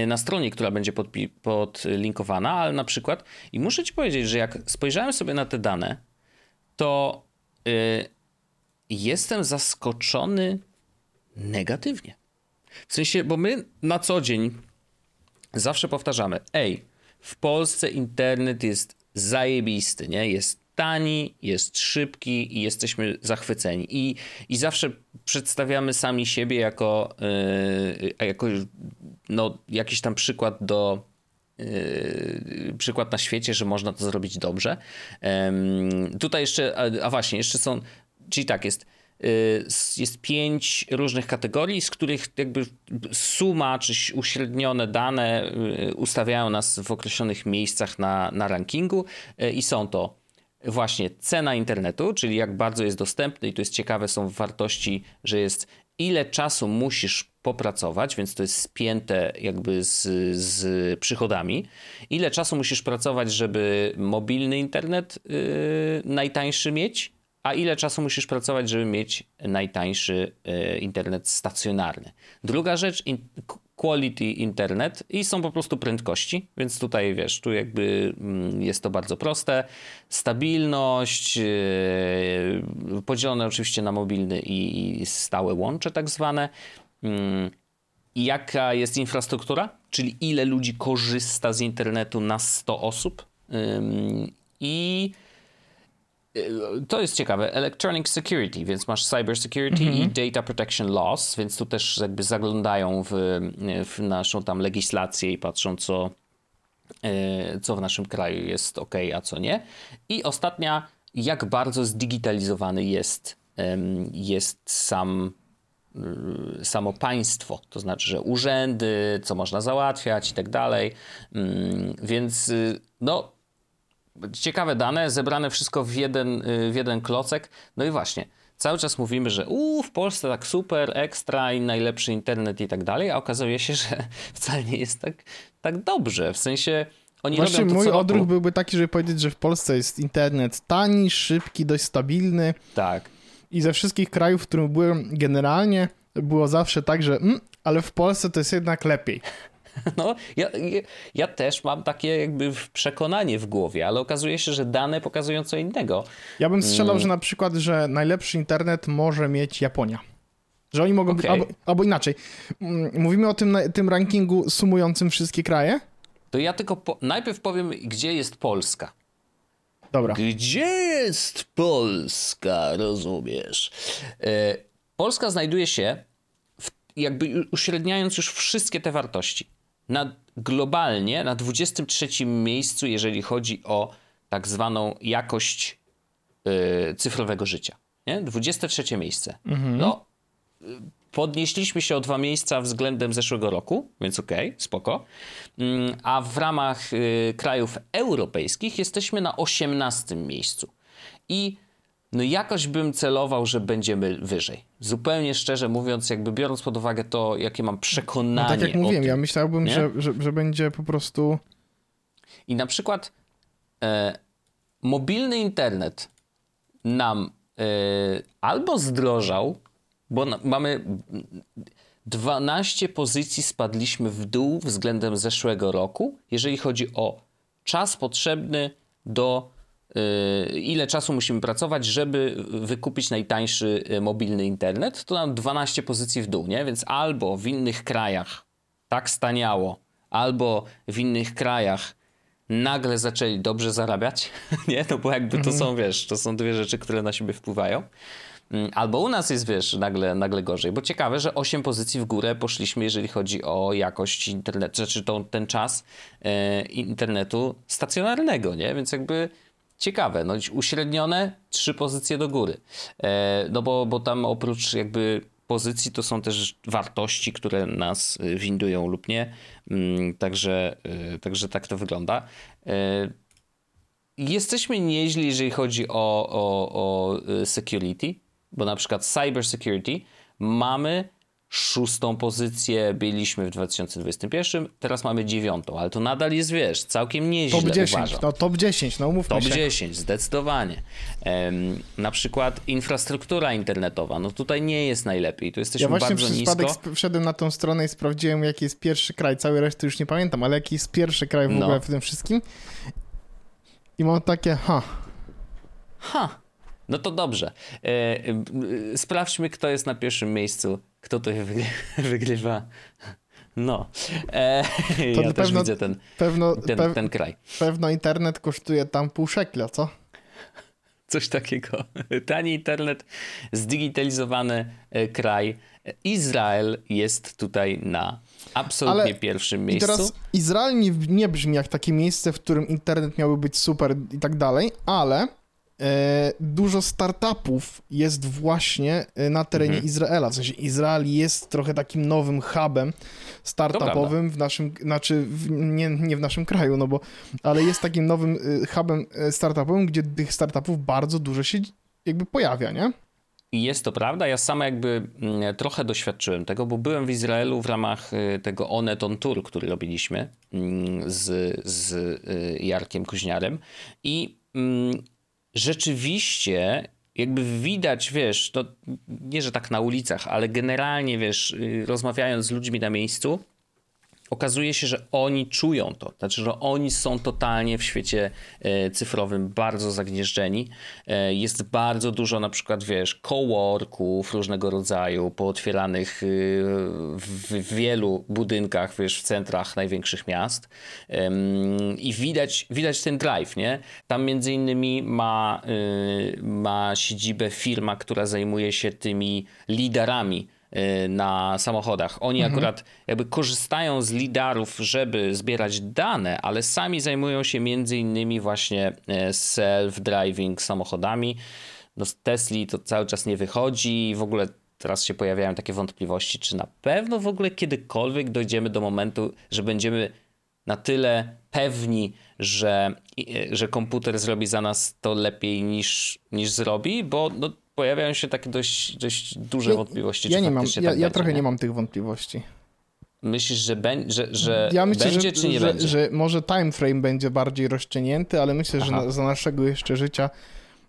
na stronie, która będzie podlinkowana, ale na przykład, i muszę ci powiedzieć, że jak spojrzałem sobie na te dane, to yy, jestem zaskoczony negatywnie. W sensie, bo my na co dzień zawsze powtarzamy, ej, w Polsce internet jest zajebisty, nie? Jest tani, jest szybki i jesteśmy zachwyceni. I, i zawsze przedstawiamy sami siebie jako, yy, jako no, jakiś tam przykład do Yy, przykład na świecie, że można to zrobić dobrze. Tutaj jeszcze, a właśnie, jeszcze są, czyli tak, jest yy, jest pięć różnych kategorii, z których jakby suma czy uśrednione dane yy, ustawiają nas w określonych miejscach na, na rankingu i są to właśnie cena internetu, czyli jak bardzo jest dostępny i tu jest ciekawe są wartości, że jest ile czasu musisz popracować, więc to jest spięte jakby z, z przychodami. Ile czasu musisz pracować, żeby mobilny internet yy, najtańszy mieć, a ile czasu musisz pracować, żeby mieć najtańszy yy, internet stacjonarny. Druga rzecz, quality internet i są po prostu prędkości, więc tutaj wiesz, tu jakby mm, jest to bardzo proste. Stabilność, yy, podzielone oczywiście na mobilny i, stałe łącze tak zwane. Mm, jaka jest infrastruktura, czyli ile ludzi korzysta z internetu na 100 osób. I to jest ciekawe. Electronic security, więc masz cyber security i mhm. data protection laws, więc tu też jakby zaglądają w, w naszą tam legislację i patrzą, co, y, co w naszym kraju jest ok, a co nie. I ostatnia, jak bardzo zdigitalizowany jest, jest sam Y, samo państwo, to znaczy, że urzędy, co można załatwiać i tak dalej. Mm, więc y, no, ciekawe dane, zebrane wszystko w jeden, y, w jeden klocek. No i właśnie, cały czas mówimy, że u, w Polsce tak super, ekstra i najlepszy internet i tak dalej, a okazuje się, [LAUGHS] że wcale nie jest tak, tak dobrze. W sensie oni Właśnie mój odruch byłby taki, żeby powiedzieć, że w Polsce jest internet tani, szybki, dość stabilny. Tak. I ze wszystkich krajów, w którym byłem, generalnie było zawsze tak, że mm, ale w Polsce to jest jednak lepiej. [LAUGHS] No, ja, ja też mam takie jakby przekonanie w głowie, ale okazuje się, że dane pokazują co innego. Ja bym strzelał, mm. że na przykład, że najlepszy internet może mieć Japonia. Że oni mogą okay. być, albo, albo, inaczej. Mm, mówimy o tym, tym rankingu sumującym wszystkie kraje? To ja tylko po, najpierw powiem, gdzie jest Polska. Dobra. Gdzie jest Polska, rozumiesz? E, Polska znajduje się, w, jakby uśredniając już wszystkie te wartości, na, globalnie na 23 miejscu, jeżeli chodzi o tak zwaną jakość y, cyfrowego życia. Nie? 23 miejsce. Mhm. No, podnieśliśmy się o dwa miejsca względem zeszłego roku, więc okej, okay, spoko. Mm, a w ramach y, krajów europejskich jesteśmy na 18 miejscu. I no jakoś bym celował, że będziemy wyżej. Zupełnie szczerze mówiąc, jakby biorąc pod uwagę to, jakie mam przekonanie. No tak jak mówiłem, tym, ja myślałbym, że, że, że, będzie po prostu. I na przykład e, mobilny internet nam e, albo zdrożał, bo na, mamy 12 pozycji spadliśmy w dół względem zeszłego roku, jeżeli chodzi o czas potrzebny do ile czasu musimy pracować, żeby wykupić najtańszy y, mobilny internet, to nam 12 pozycji w dół, nie? Więc albo w innych krajach tak staniało, albo w innych krajach nagle zaczęli dobrze zarabiać, [LAUGHS] nie? No bo jakby to są, wiesz, to są dwie rzeczy, które na siebie wpływają. Mm, albo u nas jest, wiesz, nagle, nagle gorzej. Bo ciekawe, że 8 pozycji w górę poszliśmy, jeżeli chodzi o jakość internetu, znaczy to, ten czas e, internetu stacjonarnego, nie? Więc jakby ciekawe, no uśrednione, trzy pozycje do góry. E, no bo, bo tam oprócz jakby pozycji to są też wartości, które nas e, windują lub nie. Mm, także, e, także tak to wygląda. E, jesteśmy nieźli, jeżeli chodzi o, o, o security bo na przykład cyber security mamy szóstą pozycję, byliśmy w 2021, teraz mamy dziewiątą, ale to nadal jest, wiesz, całkiem nieźle Top 10, uważam. to top 10, no umówmy top się. Top 10, zdecydowanie. Um, na przykład infrastruktura internetowa, no tutaj nie jest najlepiej, tu jesteśmy bardzo nisko. Ja właśnie przez przypadek wszedłem na tą stronę i sprawdziłem, jaki jest pierwszy kraj, cały reszty już nie pamiętam, ale jaki jest pierwszy kraj w no. ogóle w tym wszystkim i mam takie, ha. Ha. No to dobrze. E, e, sprawdźmy, kto jest na pierwszym miejscu, kto tu [LAUGHS] wygrywa. No. E, to ja też widzę ten, pewno, ten, ten kraj. Pewno internet kosztuje tam pół szekla, co? Coś takiego. [LAUGHS] Tani internet, zdigitalizowany e, kraj. Izrael jest tutaj na absolutnie Ale pierwszym miejscu. I teraz Izrael nie, nie brzmi jak takie miejsce, w którym internet miałby być super i tak dalej, ale dużo startupów jest właśnie e, na terenie mhm. Izraela. W sensie Izrael jest trochę takim nowym hubem startupowym w naszym, znaczy w, nie, nie w naszym kraju, no bo, ale jest takim nowym e, hubem startupowym, gdzie tych startupów bardzo dużo się jakby pojawia, nie? Jest to prawda. Ja sam jakby mm, trochę doświadczyłem tego, bo byłem w Izraelu w ramach tego Oneton Tour, który robiliśmy mm, z, z Jarkiem Kuźniarem i mm, rzeczywiście jakby widać, wiesz, to nie, że tak na ulicach, ale generalnie, wiesz, y, rozmawiając z ludźmi na miejscu, okazuje się, że oni czują to. Znaczy, że oni są totalnie w świecie e, cyfrowym bardzo zagnieżdżeni. E, jest bardzo dużo na przykład, wiesz, coworków różnego rodzaju, pootwieranych y, w wielu budynkach, wiesz, w centrach największych miast. I widać, widać ten drive, nie? Tam między innymi ma, y, ma siedzibę firma, która zajmuje się tymi liderami na samochodach. Oni mhm. akurat jakby korzystają z lidarów, żeby zbierać dane, ale sami zajmują się między innymi właśnie y, self-driving samochodami. No z Tesli to cały czas nie wychodzi i w ogóle teraz się pojawiają takie wątpliwości, czy na pewno w ogóle kiedykolwiek dojdziemy do momentu, że będziemy na tyle pewni, że, y, że komputer zrobi za nas to lepiej niż, niż zrobi, bo no, pojawiają się takie dość, dość duże ja, wątpliwości. Ja, nie mam, ja, tak ja trochę nie? nie mam tych wątpliwości. Myślisz, że, be, że, że ja myślę, będzie, że, czy nie że, będzie? Że może time frame będzie bardziej rozciągnięty, ale myślę, Aha. że na, za naszego jeszcze życia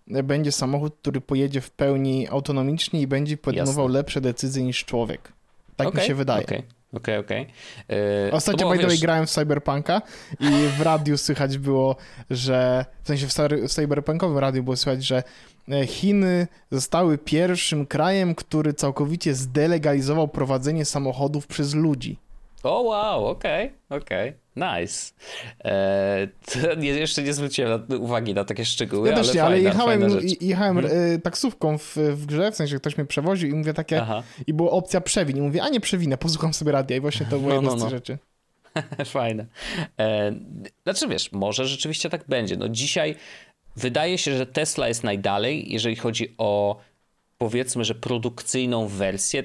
będzie samochód, który pojedzie w pełni autonomicznie i będzie podejmował Jasne. lepsze decyzje niż człowiek. Tak okay, mi się wydaje. Okay. Okej, okay, okej. Okay. Yy, Ostatnio, by way, grałem w Cyberpunka i w radiu słychać było, że w sensie w cyberpunkowym radiu było słychać, że E, Chiny zostały pierwszym krajem, który całkowicie zdelegalizował prowadzenie samochodów przez ludzi. O wow, okej, okay, okej, okay. nice. Eee, nie, jeszcze nie zwróciłem na, uwagi na takie szczegóły, ja też nie, ale, jechałem, jechałem hmm. taksówką w, w grze, w sensie ktoś mnie przewoził i mówię takie, Aha. i była opcja przewin i mówię, a nie przewinę, posłucham sobie radia i właśnie to było no, jedna no, no. z tych rzeczy. [LAUGHS] Fajne. E, znaczy wiesz, może rzeczywiście tak będzie. No dzisiaj Wydaje się, że Tesla jest najdalej, jeżeli chodzi o powiedzmy, że produkcyjną wersję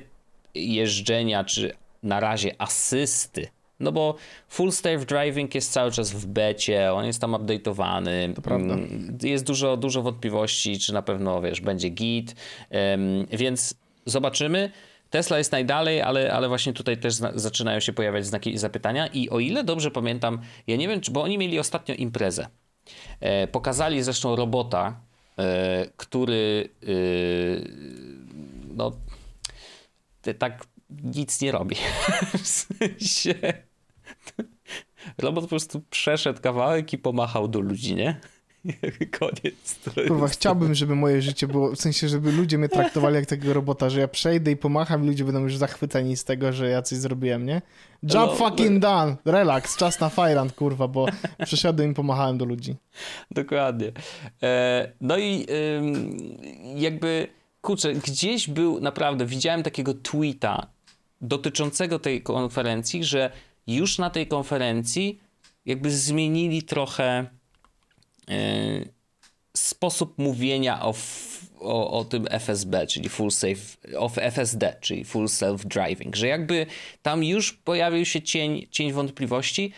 jeżdżenia, czy na razie asysty. No bo full self driving jest cały czas w becie, on jest tam update'owany. To prawda. Mm, jest dużo, dużo wątpliwości, czy na pewno, wiesz, będzie git. Um, więc zobaczymy. Tesla jest najdalej, ale, ale właśnie tutaj też zaczynają się pojawiać znaki zapytania. I o ile dobrze pamiętam, ja nie wiem, czy, bo oni mieli ostatnio imprezę. E, pokazali zresztą robota, e, który e, no tak nic nie robi. [LAUGHS] W sensie [LAUGHS] robot po prostu przeszedł kawałek i pomachał do ludzi, nie? [LAUGHS] Koniec. Kurwa, chciałbym, żeby moje życie było, w sensie, żeby ludzie mnie traktowali jak takiego robota, że ja przejdę i pomacham i ludzie będą już zachwyceni z tego, że ja coś zrobiłem, nie? Job no, fucking no. done! Relax, czas na fajrant, kurwa, bo przeszedłem i pomachałem do ludzi. Dokładnie. E, no i jakby, kurczę, gdzieś był, naprawdę, widziałem takiego tweeta dotyczącego tej konferencji, że już na tej konferencji jakby zmienili trochę E, sposób mówienia o, o, o, tym FSB, czyli full safe, o FSD, czyli full self driving, że jakby tam już pojawił się cień, cień wątpliwości.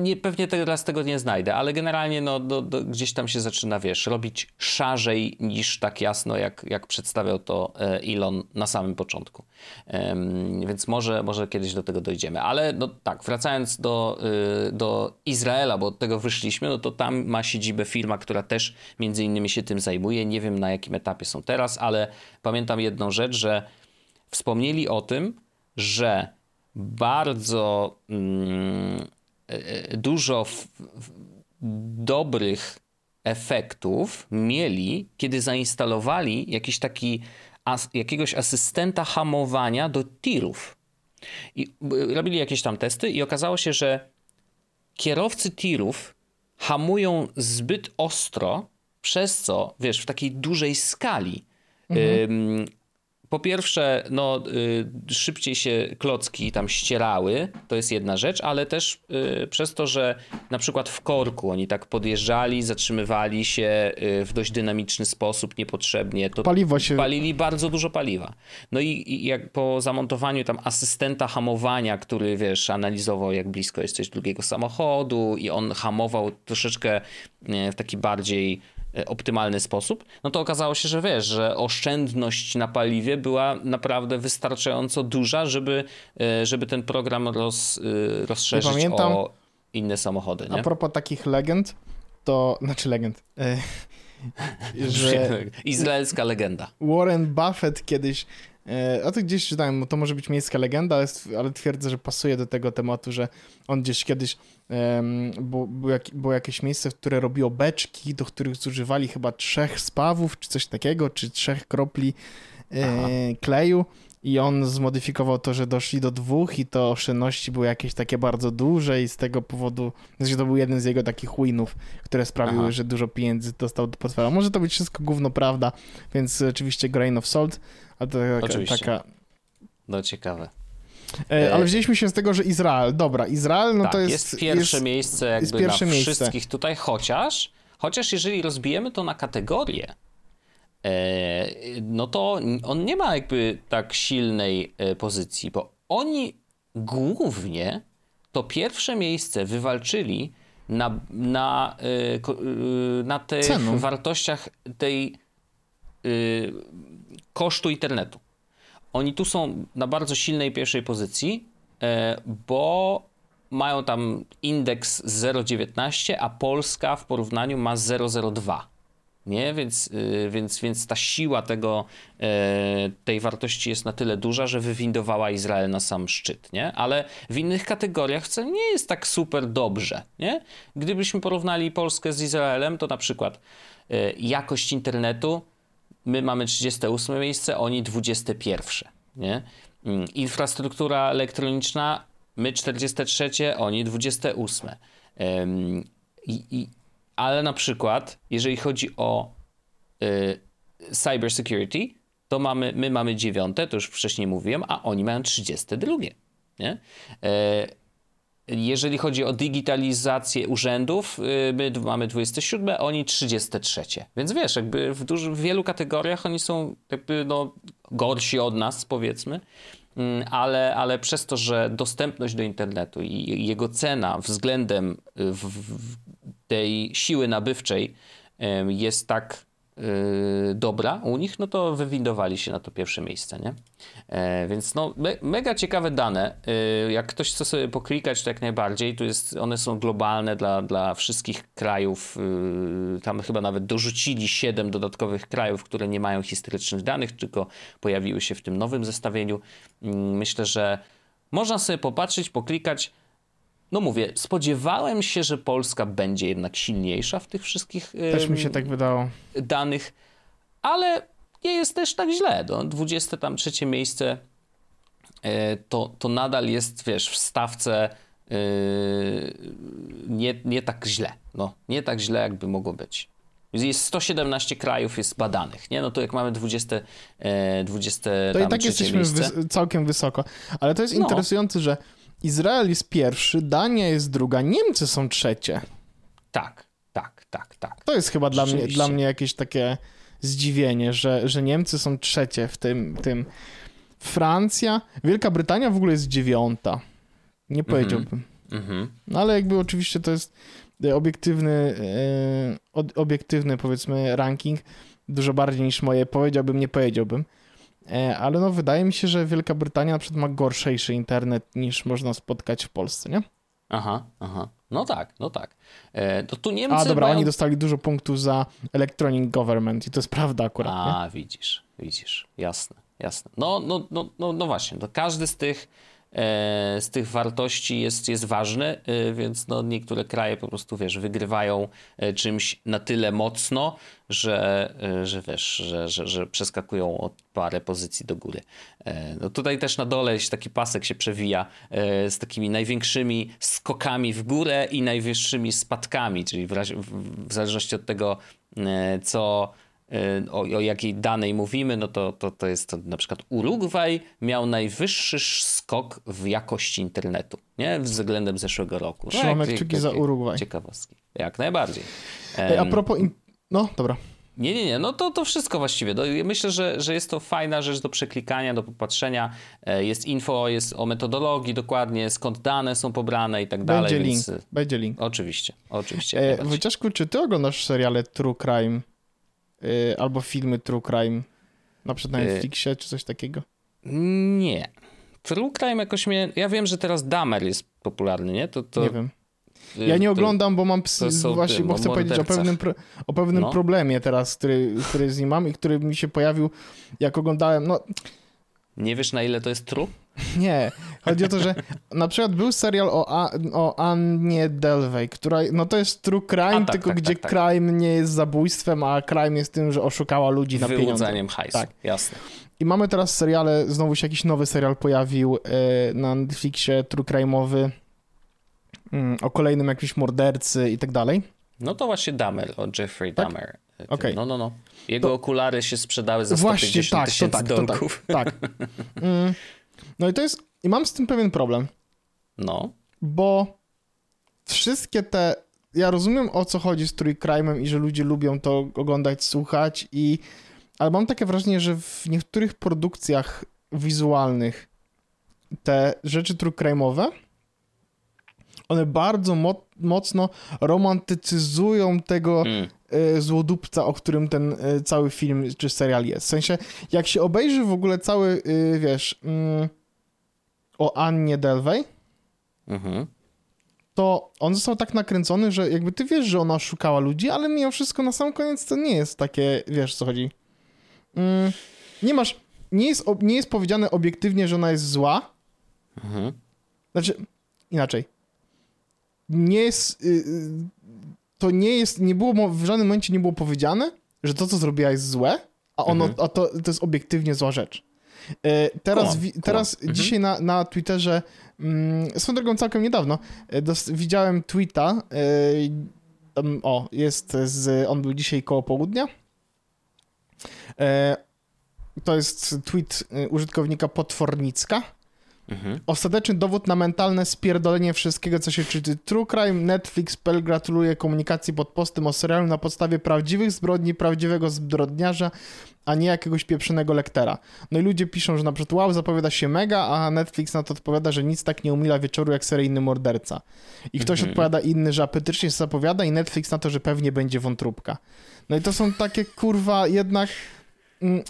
Nie, pewnie teraz tego nie znajdę, ale generalnie no, do, do, gdzieś tam się zaczyna, wiesz, robić szarzej niż tak jasno, jak, jak przedstawiał to e, Elon na samym początku. Um, więc może, może kiedyś do tego dojdziemy. Ale no tak, wracając do, y, do Izraela, bo od tego wyszliśmy, no to tam ma siedzibę firma, która też między innymi się tym zajmuje. Nie wiem na jakim etapie są teraz, ale pamiętam jedną rzecz, że wspomnieli o tym, że bardzo mm, e, e, dużo dobrych efektów mieli, kiedy zainstalowali jakiś taki as, jakiegoś asystenta hamowania do tirów. I robili jakieś tam testy i okazało się, że kierowcy tirów hamują zbyt ostro przez co, wiesz, w takiej dużej skali mhm po pierwsze, no, y, szybciej się klocki tam ścierały, to jest jedna rzecz, ale też y, przez to, że na przykład w korku oni tak podjeżdżali, zatrzymywali się y, w dość dynamiczny sposób, niepotrzebnie, to Paliwo się... palili bardzo dużo paliwa. No i, i jak po zamontowaniu tam asystenta hamowania, który wiesz, analizował jak blisko jesteś drugiego samochodu i on hamował troszeczkę w taki bardziej optymalny sposób, no to okazało się, że wiesz, że oszczędność na paliwie była naprawdę wystarczająco duża, żeby, e, żeby ten program roz, e, rozszerzyć pamiętam, o inne samochody. Nie? A propos takich legend, to, znaczy legend, [LAUGHS] że Izraelska legenda. Warren Buffett kiedyś E, a to gdzieś czytałem, to może być miejska legenda, ale, ale twierdzę, że pasuje do tego tematu, że on gdzieś kiedyś um, było, było, jak, było, jakieś miejsce, które robiło beczki, do których zużywali chyba trzech spawów, czy coś takiego, czy trzech kropli e, kleju i on zmodyfikował to, że doszli do dwóch i to oszczędności były jakieś takie bardzo duże i z tego powodu, znaczy to był jeden z jego takich winów, które sprawiły, Aha. że dużo pieniędzy dostał do portfela. Może to być wszystko gówno prawda, więc oczywiście grain of salt, ale to taka, Oczywiście. taka... No ciekawe. E, ale wzięliśmy się z tego, że Izrael, dobra, Izrael no tak, to jest... jest pierwsze jest, miejsce jakby jest pierwsze na miejsce. wszystkich tutaj, chociaż, chociaż jeżeli rozbijemy to na kategorie, e, no to on nie ma jakby tak silnej e, pozycji, bo oni głównie to pierwsze miejsce wywalczyli na, na, na tych Cenu. wartościach tej kosztu internetu. Oni tu są na bardzo silnej pierwszej pozycji, e, bo mają tam indeks 0,19, a Polska w porównaniu ma 0,02. Nie? Więc, y, więc, więc ta siła tego, e, tej wartości jest na tyle duża, że wywindowała Izrael na sam szczyt. Nie? Ale w innych kategoriach wcale nie jest tak super dobrze. Nie? Gdybyśmy porównali Polskę z Izraelem, to na przykład e, jakość internetu my mamy 38 miejsce, oni 21. Nie? Mm, infrastruktura elektroniczna, my 43, oni 28. i, i, ale na przykład, jeżeli chodzi o y, cyber security, to mamy, my mamy dziewiąte, to już wcześniej mówiłem, a oni mają 32. Nie? E, jeżeli chodzi o digitalizację urzędów, y, my mamy 27, oni 33. Więc wiesz, jakby w, duży, w wielu kategoriach oni są jakby no, gorsi od nas, powiedzmy, mm, ale, ale przez to, że dostępność do internetu i jego cena względem y, w, w tej siły nabywczej jest tak Y, dobra u nich, no to wywindowali się na to pierwsze miejsce, nie? E, więc no, me, mega ciekawe dane. E, jak ktoś chce sobie poklikać, to jak najbardziej. Tu jest, one są globalne dla, dla wszystkich krajów. E, tam chyba nawet dorzucili siedem dodatkowych krajów, które nie mają historycznych danych, tylko pojawiły się w tym nowym zestawieniu. Mm, myślę, że można sobie popatrzeć, poklikać no mówię, spodziewałem się, że Polska będzie jednak silniejsza w tych wszystkich też mi się tak wydało. danych, ale nie jest też tak źle. No, 23 miejsce e, to, to nadal jest, wiesz, w stawce e, nie, nie tak źle. No, nie tak źle, jakby mogło być. Jest 117 krajów jest badanych, nie? No to jak mamy 20, 20 To i tak jesteśmy wys całkiem wysoko. Ale to jest no. interesujące, że Izrael jest pierwszy, Dania jest druga, Niemcy są trzecie. Tak, tak, tak, tak. To jest chyba dla mnie, dla mnie jakieś takie zdziwienie, że, że Niemcy są trzecie w tym, tym. Francja, Wielka Brytania w ogóle jest dziewiąta. Nie mhm. powiedziałbym. Mm -hmm. No ale jakby oczywiście to jest obiektywny, e, obiektywny powiedzmy ranking, dużo bardziej niż moje powiedziałbym, nie powiedziałbym. E, ale no wydaje mi się, że Wielka Brytania na przykład ma gorszejszy internet niż można spotkać w Polsce, nie? Aha, aha. No tak, no tak. E, to tu Niemcy A dobra, mają... oni dostali dużo punktów za Electronic Government i to jest prawda akurat. A, nie? widzisz, widzisz, jasne, jasne. No, no, no, no, no właśnie, to każdy z tych z tych wartości jest, jest ważny, e, więc no niektóre kraje po prostu, wiesz, wygrywają e, czymś na tyle mocno, że, że wiesz, że, że, że przeskakują o parę pozycji do góry. No tutaj też na dole taki pasek się przewija z takimi największymi skokami w górę i najwyższymi spadkami, czyli w, w zależności od tego, co o, o jakiej danej mówimy, no to, to, to jest to na przykład Urugwaj miał najwyższy skok w jakości internetu, nie? Względem zeszłego roku. No, Trzymamy kciuki za Urugwaj. Ciekawostki. Jak najbardziej. Ej, a propos... In... No, dobra. Nie, nie, nie, no to, to wszystko właściwie. Myślę, że, że jest to fajna rzecz do przeklikania, do popatrzenia. E, jest info, jest o metodologii dokładnie, skąd dane są pobrane i tak dalej. Będzie więc... link, będzie link. Oczywiście, oczywiście. E, Wojciaszku, czy ty oglądasz seriale True Crime Y, albo filmy True Crime, na przykład na y, Netflixie czy coś takiego? Nie. True Crime jakoś mnie... Ja wiem, że teraz Damer jest popularny, nie? To, to... Nie wiem. Y, ja nie oglądam, bo mam psy, właśnie, tym, bo chcę powiedzieć o pewnym, pro, o pewnym no. problemie teraz, który, który z nim mam i który mi się pojawił, jak oglądałem, no... Nie wiesz, na ile to jest true? Nie, chodzi o to, że na przykład był serial o, A, o Annie Delvey, która, no to jest true crime, tak, tylko tak, gdzie tak, tak, crime nie jest zabójstwem, a crime jest tym, że oszukała ludzi na pieniądze. Wyłudzeniem hajsu, tak. jasne. I mamy teraz seriale, znowu się jakiś nowy serial pojawił e, na Netflixie, true crime'owy, mm, o kolejnym jakimś mordercy i tak dalej. No to właśnie Dahmer, o Jeffrey tak? Dahmer. Okay. No, no, no. Jego to... okulary się sprzedały za 150 tak, tysięcy tak, dolków. tak, tak. [LAUGHS] Mm. No i to jest, i mam z tym pewien problem. No. Bo wszystkie te, ja rozumiem o co chodzi z Crime'em i że ludzie lubią to oglądać, słuchać i, ale mam takie wrażenie, że w niektórych produkcjach wizualnych te rzeczy Crime'owe one bardzo mo mocno romantycyzują tego mm. Y, złodupca, o którym ten y, cały film czy serial jest. W sensie, jak się obejrzy w ogóle cały, y, wiesz, mm, o Annie Delvey, mhm. to on został tak nakręcony, że jakby ty wiesz, że ona szukała ludzi, ale mimo wszystko na sam koniec to nie jest takie, wiesz co chodzi. Mm, nie masz, nie jest, nie jest powiedziane obiektywnie, że ona jest zła. Mhm. Znaczy, inaczej nie jest. Y, y, to nie jest. Nie było, w żadnym momencie nie było powiedziane, że to, co zrobiła, jest złe, a ono, mhm. a to, to jest obiektywnie zła rzecz. Y, teraz, teraz mhm. dzisiaj na, na Twitterze, mm, swoją drogą całkiem niedawno, dos, widziałem tweeta, tam, o, jest z, on był dzisiaj koło południa, to jest tweet użytkownika Potwornicka, Mhm. Ostateczny dowód na mentalne spierdolenie wszystkiego, co się czyta. True Crime, Netflix, Pel gratuluje komunikacji pod postem o serialu na podstawie prawdziwych zbrodni, prawdziwego zbrodniarza, a nie jakiegoś pieprzonego lektera. No i ludzie piszą, że na przykład wow, zapowiada się mega, a Netflix na to odpowiada, że nic tak nie umila wieczoru jak seryjny morderca. I ktoś mhm. odpowiada inny, że apetycznie się zapowiada i Netflix na to, że pewnie będzie wątróbka. No i to są takie kurwa jednak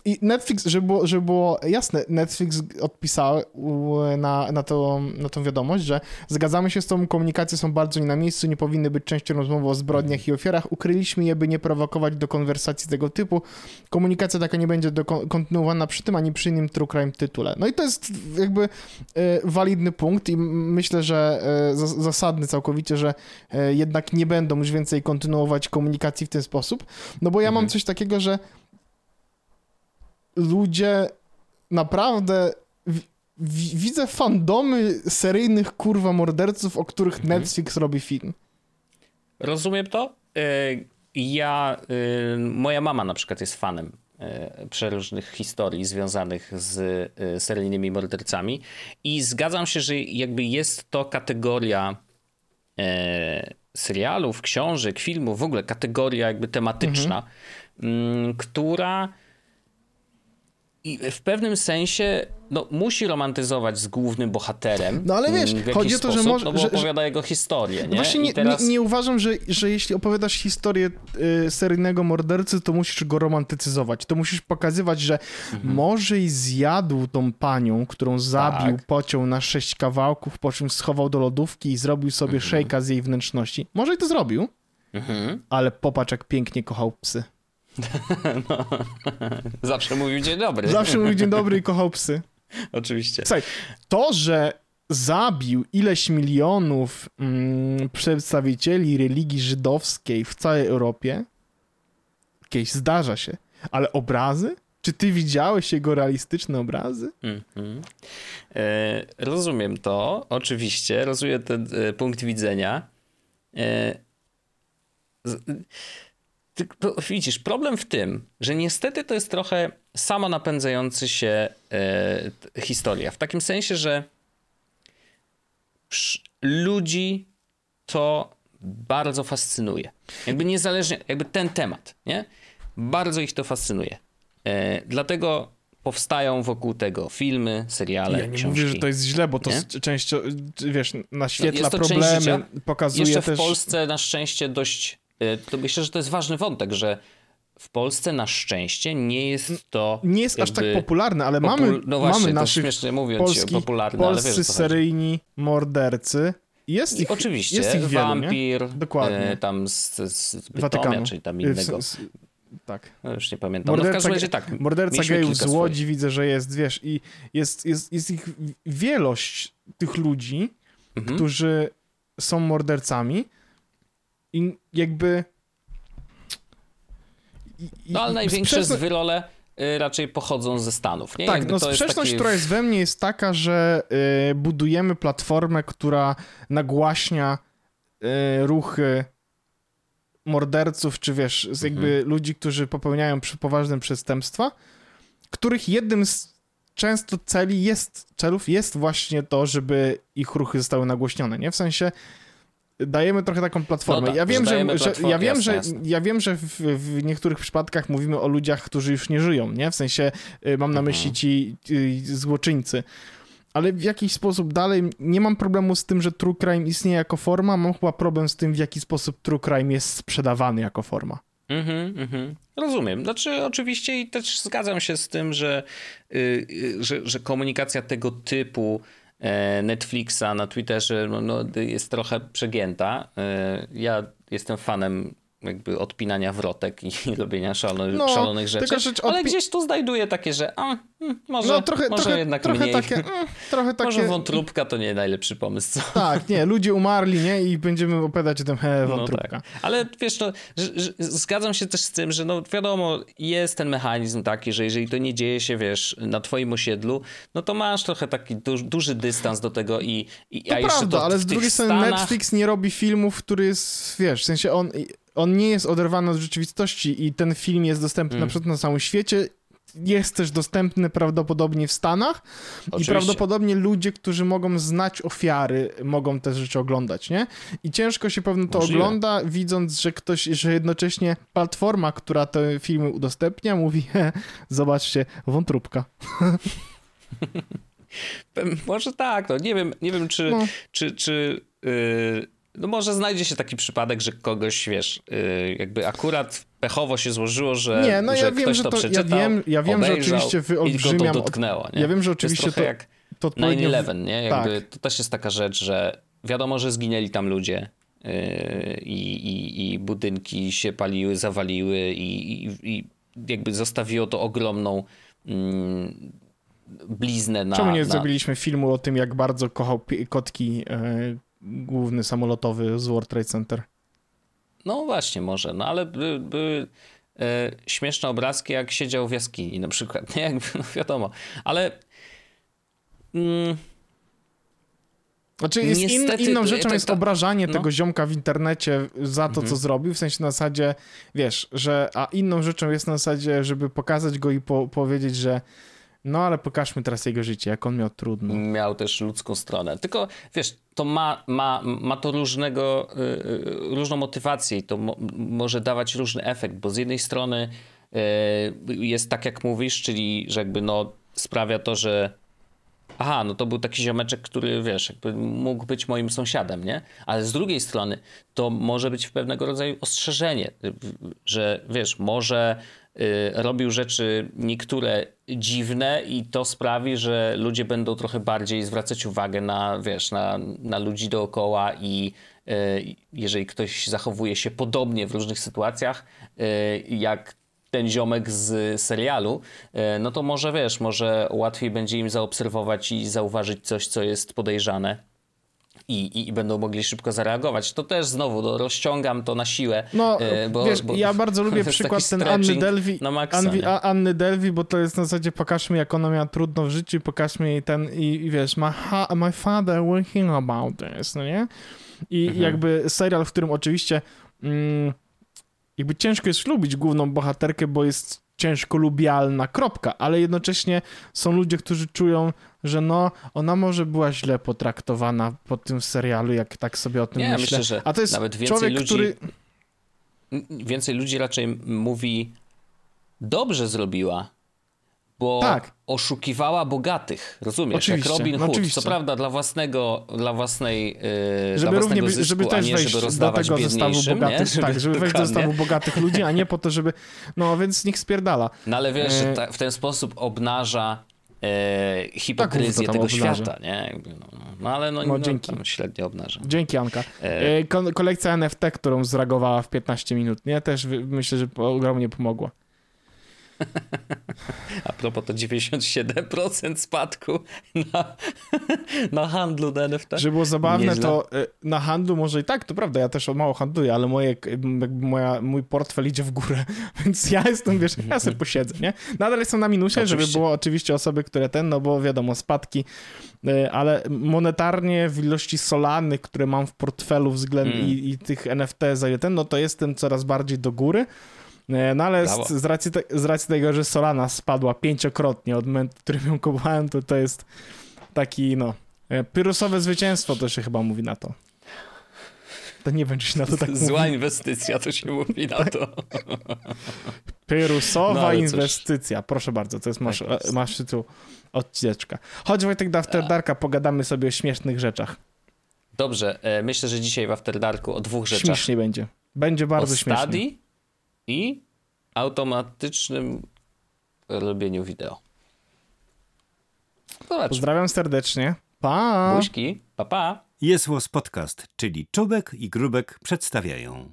I Netflix, żeby było, żeby było jasne, Netflix odpisał na, na, to, na tą wiadomość, że zgadzamy się z tą, komunikacje są bardzo nie na miejscu, nie powinny być częścią rozmowy o zbrodniach i ofiarach. Ukryliśmy je, by nie prowokować do konwersacji tego typu. Komunikacja taka nie będzie do, kontynuowana przy tym, ani przy innym true crime tytule. No i to jest jakby e, walidny punkt i myślę, że e, zasadny całkowicie, że e, jednak nie będą już więcej kontynuować komunikacji w ten sposób, no bo ja mhm. mam coś takiego, że ludzie naprawdę widzę fandomy seryjnych kurwa morderców, o których mhm. Netflix robi film. Rozumiem to. E, ja, e, moja mama na przykład jest fanem e, przeróżnych historii związanych z seryjnymi mordercami i zgadzam się, że jakby jest to kategoria serialów, książek, filmów, w ogóle kategoria jakby tematyczna, mhm. która i w pewnym sensie no, musi romantyzować z głównym bohaterem. No ale wiesz, chodzi o to, sposób, że może. No, bo że, opowiada jego historię. Nie? Właśnie nie, teraz... nie, nie, uważam, że, że jeśli opowiadasz historię y, seryjnego mordercy, to musisz go romantycyzować. To musisz pokazywać, że mhm. może i zjadł tą panią, którą zabił, tak. pociął na sześć kawałków, po czym schował do lodówki i zrobił sobie mhm. szejka z jej wnętrzności. Może i to zrobił, mhm. ale popatrz, jak pięknie kochał psy. [LAUGHS] No. Zawsze mówił dzień dobry. Zawsze mówił dzień dobry i kochał psy. [LAUGHS] Oczywiście. Słuchaj, to, że zabił ileś milionów mm, przedstawicieli religii żydowskiej w całej Europie, jakieś zdarza się, ale obrazy? Czy ty widziałeś jego realistyczne obrazy? Mm -hmm. e, rozumiem to, oczywiście, rozumiem ten e, punkt widzenia. E, z, widzisz, problem w tym, że niestety to jest trochę samo napędzający się e, historia. W takim sensie, że ludzi to bardzo fascynuje. Jakby niezależnie, jakby ten temat, nie? Bardzo ich to fascynuje. E, dlatego powstają wokół tego filmy, seriale, Ja nie książki. mówię, że to jest źle, bo to często, wiesz, naświetla część problemy, pokazuje Jeszcze też... w Polsce na szczęście dość, to myślę, że to jest ważny wątek, że w Polsce na szczęście nie jest to Nie jest aż tak popularne, ale popul- mamy, no właśnie, mamy naszych śmiesznie mówiąc polskich, popularne, ale wiesz, polscy seryjni mordercy. Jest I ich, oczywiście, jest ich wielu, wampir, Dokładnie. e, tam z, z Bytomia, Watykanu. czyli tam W- innego, s- tak. no już nie pamiętam. No w Morderca, każdym razie tak, morderca gejów z Łodzi widzę, że jest, wiesz, i jest, jest, jest ich wielość tych ludzi, Mhm. którzy są mordercami i jakby... i- i- No ale największe sprzeczne- zwyrole y, raczej pochodzą ze Stanów, nie? Tak, Jakby no to jest sprzeczność, taki- która jest we mnie jest taka, że y, budujemy platformę, która nagłaśnia y, ruchy morderców, czy wiesz, z jakby Mhm. ludzi, którzy popełniają poważne przestępstwa, których jednym z często celi jest, celów jest właśnie to, żeby ich ruchy zostały nagłośnione, nie? W sensie dajemy trochę taką platformę. No tak, ja wiem, że że, ja wiem, jasne, że jasne. ja wiem, że w, w niektórych przypadkach mówimy o ludziach, którzy już nie żyją, nie? W sensie y, mam na Mhm. myśli ci y, złoczyńcy. Ale w jakiś sposób dalej nie mam problemu z tym, że true crime istnieje jako forma, mam chyba problem z tym, w jaki sposób true crime jest sprzedawany jako forma. Mhm, mhm. Rozumiem. Znaczy, oczywiście i też zgadzam się z tym, że, y, y, że, że komunikacja tego typu Netflixa na Twitterze no, no, jest trochę przegięta. E, Ja jestem fanem jakby odpinania wrotek i [LAUGHS] robienia szalony, No, szalonych rzeczy, rzecz ale odpi- gdzieś tu znajduję takie, że a, hmm, może, No trochę, może trochę, jednak trochę mniej. takie, mm, [LAUGHS] trochę takie... Może wątróbka to nie najlepszy pomysł, co? Tak, nie, ludzie umarli, nie? I będziemy opowiadać o tym, he, No wątróbka. tak. Ale wiesz, no, że, że, zgadzam się też z tym, że no wiadomo, jest ten mechanizm taki, że jeżeli to nie dzieje się, wiesz, na twoim osiedlu, no to masz trochę taki duży, duży dystans do tego i, i To a prawda, to ale z drugiej strony Stanach, Netflix nie robi filmów, który jest, wiesz, w sensie on, on nie jest oderwany od rzeczywistości i ten film jest dostępny Mm. na przykład na całym świecie, jest też dostępny prawdopodobnie w Stanach i Oczywiście. prawdopodobnie ludzie, którzy mogą znać ofiary, mogą te rzeczy oglądać, nie? I ciężko się pewno to Możliwe. ogląda, widząc, że ktoś, że jednocześnie platforma, która te filmy udostępnia, mówi, zobaczcie, wątróbka. [LAUGHS] Może tak, no nie wiem, nie wiem czy, No. czy, czy yy, no może znajdzie się taki przypadek, że kogoś, wiesz, yy, jakby akurat pechowo się złożyło, że, Nie, no że ja wiem, ktoś że to to- ja przeczytał, wiem- ja wiem, że oczywiście i go wyolbrzymiam to od- dotknęło, nie? Ja wiem, że To jest oczywiście trochę to, jak to odpowiednio... 9-11, nie? Jakby Tak. To też jest taka rzecz, że wiadomo, że zginęli tam ludzie yy, i, i, i budynki się paliły, zawaliły i, i, i jakby zostawiło to ogromną mm, bliznę na... Czemu nie na... zrobiliśmy filmu o tym, jak bardzo kochał kotki e, główny samolotowy z World Trade Center? No właśnie, może, no ale były, były e, śmieszne obrazki, jak siedział w jaskini na przykład, nie? Jakby, no wiadomo, ale... Mm, Znaczy jest in, Niestety, inną to- rzeczą jest to- obrażanie no. tego ziomka w internecie za to, co Mhm. zrobił, w sensie na zasadzie, wiesz, że, a inną rzeczą jest na zasadzie, żeby pokazać go i po, powiedzieć, że no ale pokażmy teraz jego życie, jak on miał trudno. miał też ludzką stronę. Tylko wiesz, to ma, ma, ma to różnego, y, y, różną motywację i to mo, może dawać różny efekt, bo z jednej strony y, jest tak jak mówisz, czyli że jakby no sprawia to, że aha, no to był taki ziomeczek, który wiesz, jakby mógł być moim sąsiadem, nie? Ale z drugiej strony to może być pewnego rodzaju ostrzeżenie, że wiesz, może robił rzeczy niektóre dziwne i to sprawi, że ludzie będą trochę bardziej zwracać uwagę na, wiesz, na, na ludzi dookoła i y, jeżeli ktoś zachowuje się podobnie w różnych sytuacjach, y, jak ten ziomek z serialu, no to może wiesz, może łatwiej będzie im zaobserwować i zauważyć coś, co jest podejrzane. I, i, i będą mogli szybko zareagować. To też znowu no, rozciągam to na siłę. No, e, bo, wiesz, bo ja bardzo lubię [LAUGHS] przykład ten Anny na maksa, Anwi, Anny Delvey, bo to jest na zasadzie pokażmy jak ona miała trudno w życiu, pokażmy jej ten i, i wiesz, my, ha, my father hear about this, no nie? I Mhm. jakby serial, w którym oczywiście mm, jakby ciężko jest lubić główną bohaterkę, bo jest ciężko lubialna, kropka, ale jednocześnie są ludzie, którzy czują, że no, ona może była źle potraktowana po tym serialu, jak tak sobie o tym Nie, myślę. myślę, że A to jest człowiek, ludzi- który... Więcej ludzi raczej mówi dobrze zrobiła, bo Tak. oszukiwała bogatych. Rozumiesz? Oczywiście, Jak Robin no Hood. oczywiście. Co prawda dla własnego, dla własnej yy, dla żeby własnego równie, zysku, żeby też nie wejść żeby do tego zestawu bogatych, nie? tak, żeby wejść do zestawu bogatych ludzi, a nie po to, żeby, no więc niech spierdala. No ale wiesz, że ta, w ten sposób obnaża e, Tak, hipokryzję tam tego obnaża. świata, nie? Jakby, no, no ale no, No, no, dzięki. tam średnio obnaża. Dzięki Anka. E, E, Ko kolekcja NFT, którą zreagowała w 15 minut, nie? Też myślę, że ogromnie pomogła. [LAUGHS] A propos to 97% spadku na, na handlu na NFT. Żeby było zabawne, Nieźle. to e, na handlu może i tak, to prawda, ja też mało handluję, ale moje, moja, mój portfel idzie w górę, [LAUGHS] więc ja jestem, wiesz, ja sobie posiedzę, nie? Nadal jestem na minusie, żeby Oczywiście. było oczywiście osoby, które ten, no bo wiadomo, spadki, e, ale monetarnie w ilości solanych, które mam w portfelu względem Mm. i, i tych NFT za ten, no to jestem coraz bardziej do góry. E, No ale z, z, racji te, z racji tego, że Solana spadła pięciokrotnie od momentu, w którym ją kupowałem, to to jest taki, no, e, pyrusowe zwycięstwo to się chyba mówi na to. To nie będzie się na to tak Zła mówi. inwestycja, to się mówi na to. [LAUGHS] Pyrusowa No, inwestycja. Proszę bardzo, to jest masz, Tak jest. Tak. masz tytuł odcineczka. Chodź Wojtek do After Darka, pogadamy sobie o śmiesznych rzeczach. Dobrze, e, myślę, że dzisiaj w After Darku o dwóch rzeczach. Śmiesznie będzie. Będzie bardzo o śmiesznie. study i automatycznym robieniu wideo. Zobacz, Pozdrawiam serdecznie. Pa! buźki, pa pa. Jest Podcast, czyli Czubek i Grubek przedstawiają.